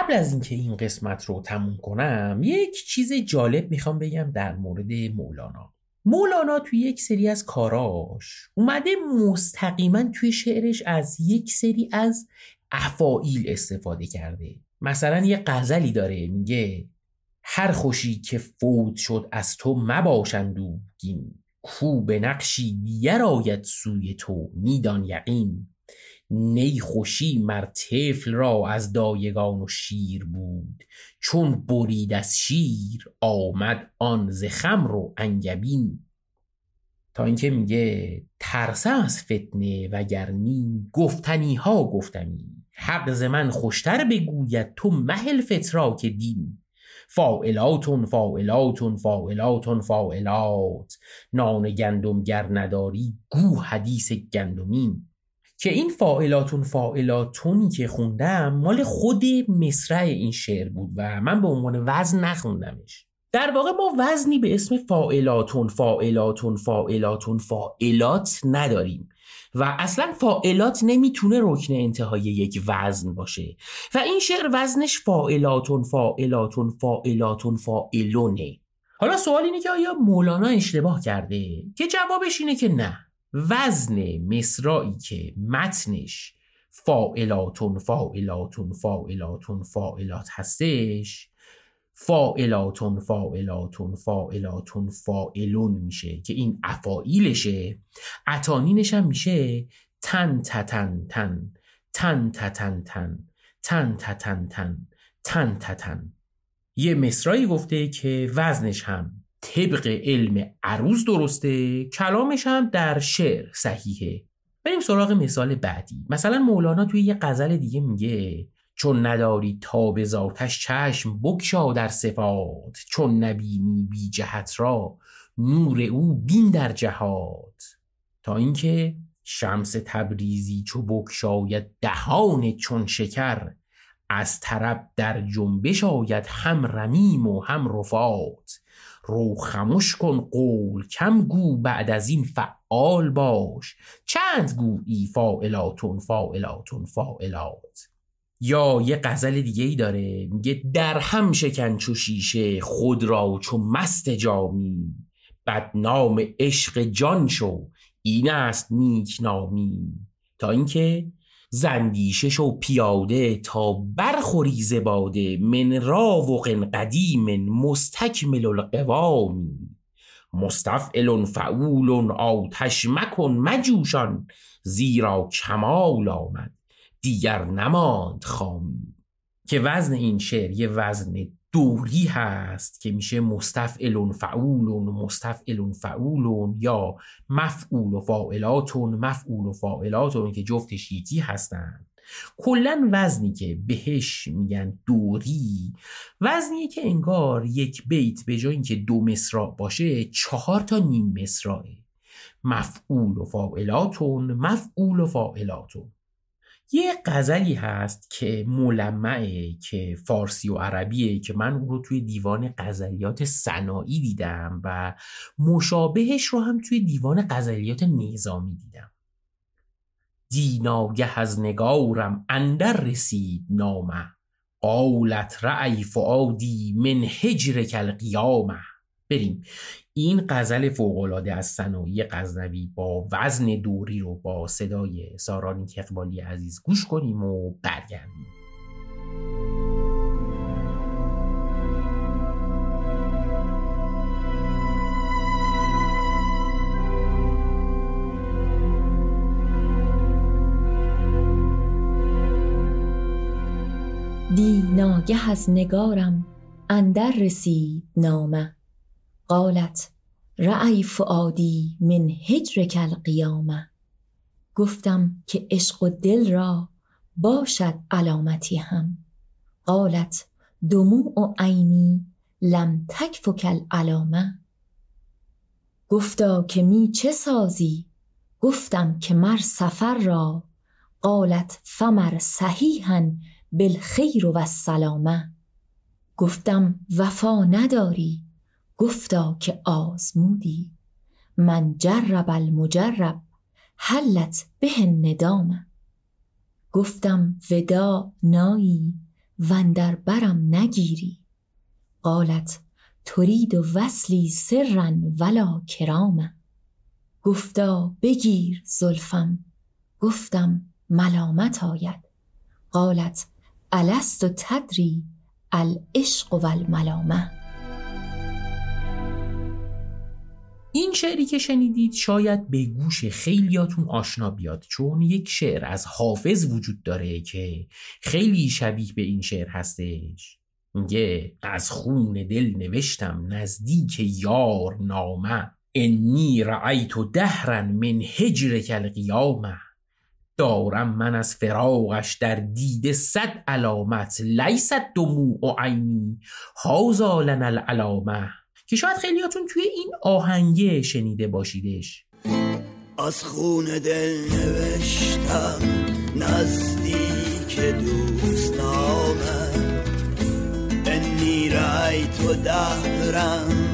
قبل از اینکه این قسمت رو تموم کنم یک چیز جالب می‌خوام بگم در مورد مولانا. مولانا توی یک سری از کاراش اومده مستقیما توی شعرش از یک سری از افائیل استفاده کرده. مثلا یه غزلی داره میگه هر خوشی که فوت شد از تو مباشند دوگین کو به نقشی دیگر آید سوی تو میدان یقین. نی خوشی مر طفل را از دایگان و شیر بود. چون برید از شیر آمد آن ز خمر و انگبین. تا اینکه میگه ترسم از فتنه و گرمی گفتنی ها گفتمی. حق ز من خوشتر بگوید تو مهل فتراک دین. فاعلاتون فاعلاتون فاعلاتون فاعلات. نان گندم گر نداری گو حدیث گندمین. که این فاعلاتون فاعلاتونی که خوندم مال خود مصرع این شعر بود و من به عنوان وزن نخوندمش. در واقع ما وزنی به اسم فاعلاتون فاعلاتون فاعلاتون فاعلات نداریم. و اصلا فاعلات نمی‌تونه رکن انتهای یک وزن باشه. و این شعر وزنش فاعلاتون فاعلاتون فاعلاتون فاعلونه حالا سوال اینه که آیا مولانا اشتباه کرده؟ که جوابش اینه که نه. وزن مصرایی که متنش فاعلاتون فاعلاتون فاعلاتون فاعلات هستش فاعلاتون فاعلاتون فاعلاتون فاعلون میشه که این افاعیلشه اتانینش هم میشه تن تتن تن تن تتن تن تن تتن تن تن تتن. یه مصرایی گفته که وزنش هم طبق علم عروض درسته؟ کلامش هم در شعر صحیحه. بریم سراغ مثال بعدی. مثلا مولانا توی یه غزل دیگه میگه چون نداری تا به ذاتش چشم بکشا در صفات چون نبینی بی جهت را نور او بین در جهات. تا اینکه شمس تبریزی چو بکشاید دهان چون شکر از طرب در جنبش آید هم رمیم و هم رفات. رو خموش کن قول کم گو بعد از این فعال باش. چند گویی فاعلاتون فاعلاتون فاعلات؟ یا یه غزل دیگه ای داره میگه در هم شکن چو شیشه خود را چو مست جامی. بدنام عشق جان شو این است نیک نامی. تا اینکه زندیشه شو پیاده تا برخوری زباده من راوق قدیم مستکمل القوامی مستفعل فعول آتش مکن مجوشان زیرا کمال آمد دیگر نماند خامی. که وزن این شعر یه وزن دوری هست که میشه مستفعل فعول مستفعل فعول یا مفعول و فاعلاتون مفعول و فاعلاتون که جفتش یکی هستن. کلا وزنی که بهش میگن دوری وزنی که انگار یک بیت به جای اینکه دو مصرع باشه چهار تا نیم مصرعه. مفعول و فاعلاتون مفعول و فاعلاتون یه غزلی هست که ملمعه که فارسی و عربیه که من اون رو توی دیوان غزلیات صناعی دیدم و مشابهش رو هم توی دیوان غزلیات نظامی دیدم. دیناگه از نگارم اندر رسید نامه. قالت رعی فعادی من هجر کل قیامه بریم. این غزل فوقالعاده از صنایع غزنوی با وزن دوری رو با صدای سارانی اقبالی عزیز گوش کنیم و برگردیم. دی ناگه از نگارم اندر رسید نامه. قالت رعی فعادی من هجرک القیامه گفتم که عشق و دل را باشد علامتی هم. قالت دموع و عینی لم تکفک العلامه گفتا که می چه سازی؟ گفتم که مر سفر را. قالت فمر صحیحا بالخیر و السلامه گفتم وفا نداری. گفتا که آزمودی. من جرب المجرب حلت به ندامه گفتم ودا نایی وندر برم نگیری. قالت ترید و وصلی سرا ولا کرامه گفتا بگیر زلفم. گفتم ملامت آید. قالت الست تدری العشق و الملامه. این شعری که شنیدید شاید به گوش خیلیاتون آشنا بیاد چون یک شعر از حافظ وجود داره که خیلی شبیه به این شعر هستش. میگه از خون دل نوشتم نزدیک یار نامه انی رعیت دهرا من هجر القیامه. دارم من از فراغش در دید صد علامت لیست دموع و عینی هازا العلامه. که شاید خیلیاتون توی این آهنگه شنیده باشیدش. از خون دل نوشتم نزدیک دوست نامه انی رأیت و دهرم.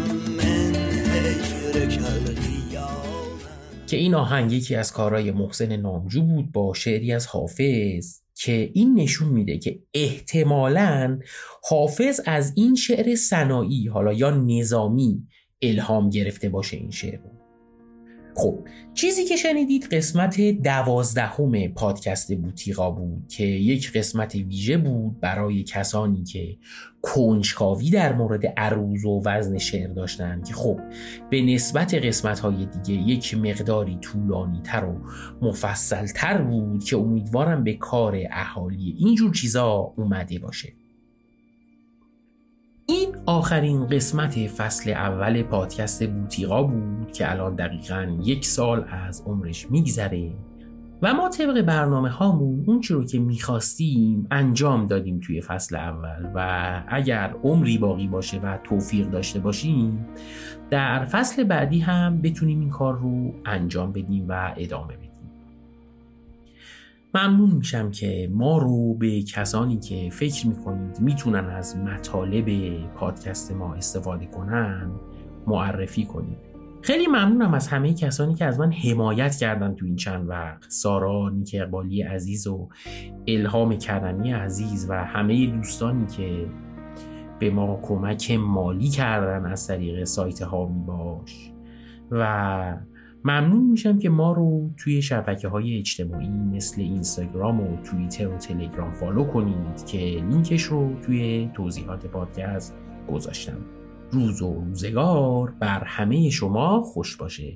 که این آهنگ یکی از کارهای محسن نامجو بود با شعری از حافظ که این نشون میده که احتمالا حافظ از این شعر صناعی حالا یا نظامی الهام گرفته باشه این شعر رو. خب چیزی که شنیدید قسمت دوازدهم پادکست بوتیقا بود که یک قسمت ویژه بود برای کسانی که کنجکاوی در مورد عروض و وزن شعر داشتن که خب به نسبت قسمت های دیگه یک مقداری طولانی تر و مفصل تر بود که امیدوارم به کار اهالی اینجور چیزا اومده باشه. این آخرین قسمت فصل اول پادکست بوتیقا بود که الان دقیقا یک سال از عمرش میگذره و ما طبق برنامه هامون اون رو که می‌خواستیم انجام دادیم توی فصل اول و اگر عمری باقی باشه و توفیق داشته باشیم در فصل بعدی هم بتونیم این کار رو انجام بدیم و ادامه بدیم. ممنون میشم که ما رو به کسانی که فکر می‌کنید می‌تونن از مطالب پادکست ما استفاده کنن معرفی کنید. خیلی ممنونم از همه کسانی که از من حمایت کردن تو این چند وقت. سارا نیک اقبالی عزیز و الهام کرمی عزیز و همه دوستانی که به ما کمک مالی کردن از طریق سایت هامی باش و ممنون میشم که ما رو توی شبکه های اجتماعی مثل اینستاگرام و توییتر و تلگرام فالو کنید که لینکش رو توی توضیحات پادکست گذاشتم. روز و روزگار بر همه شما خوش باشه.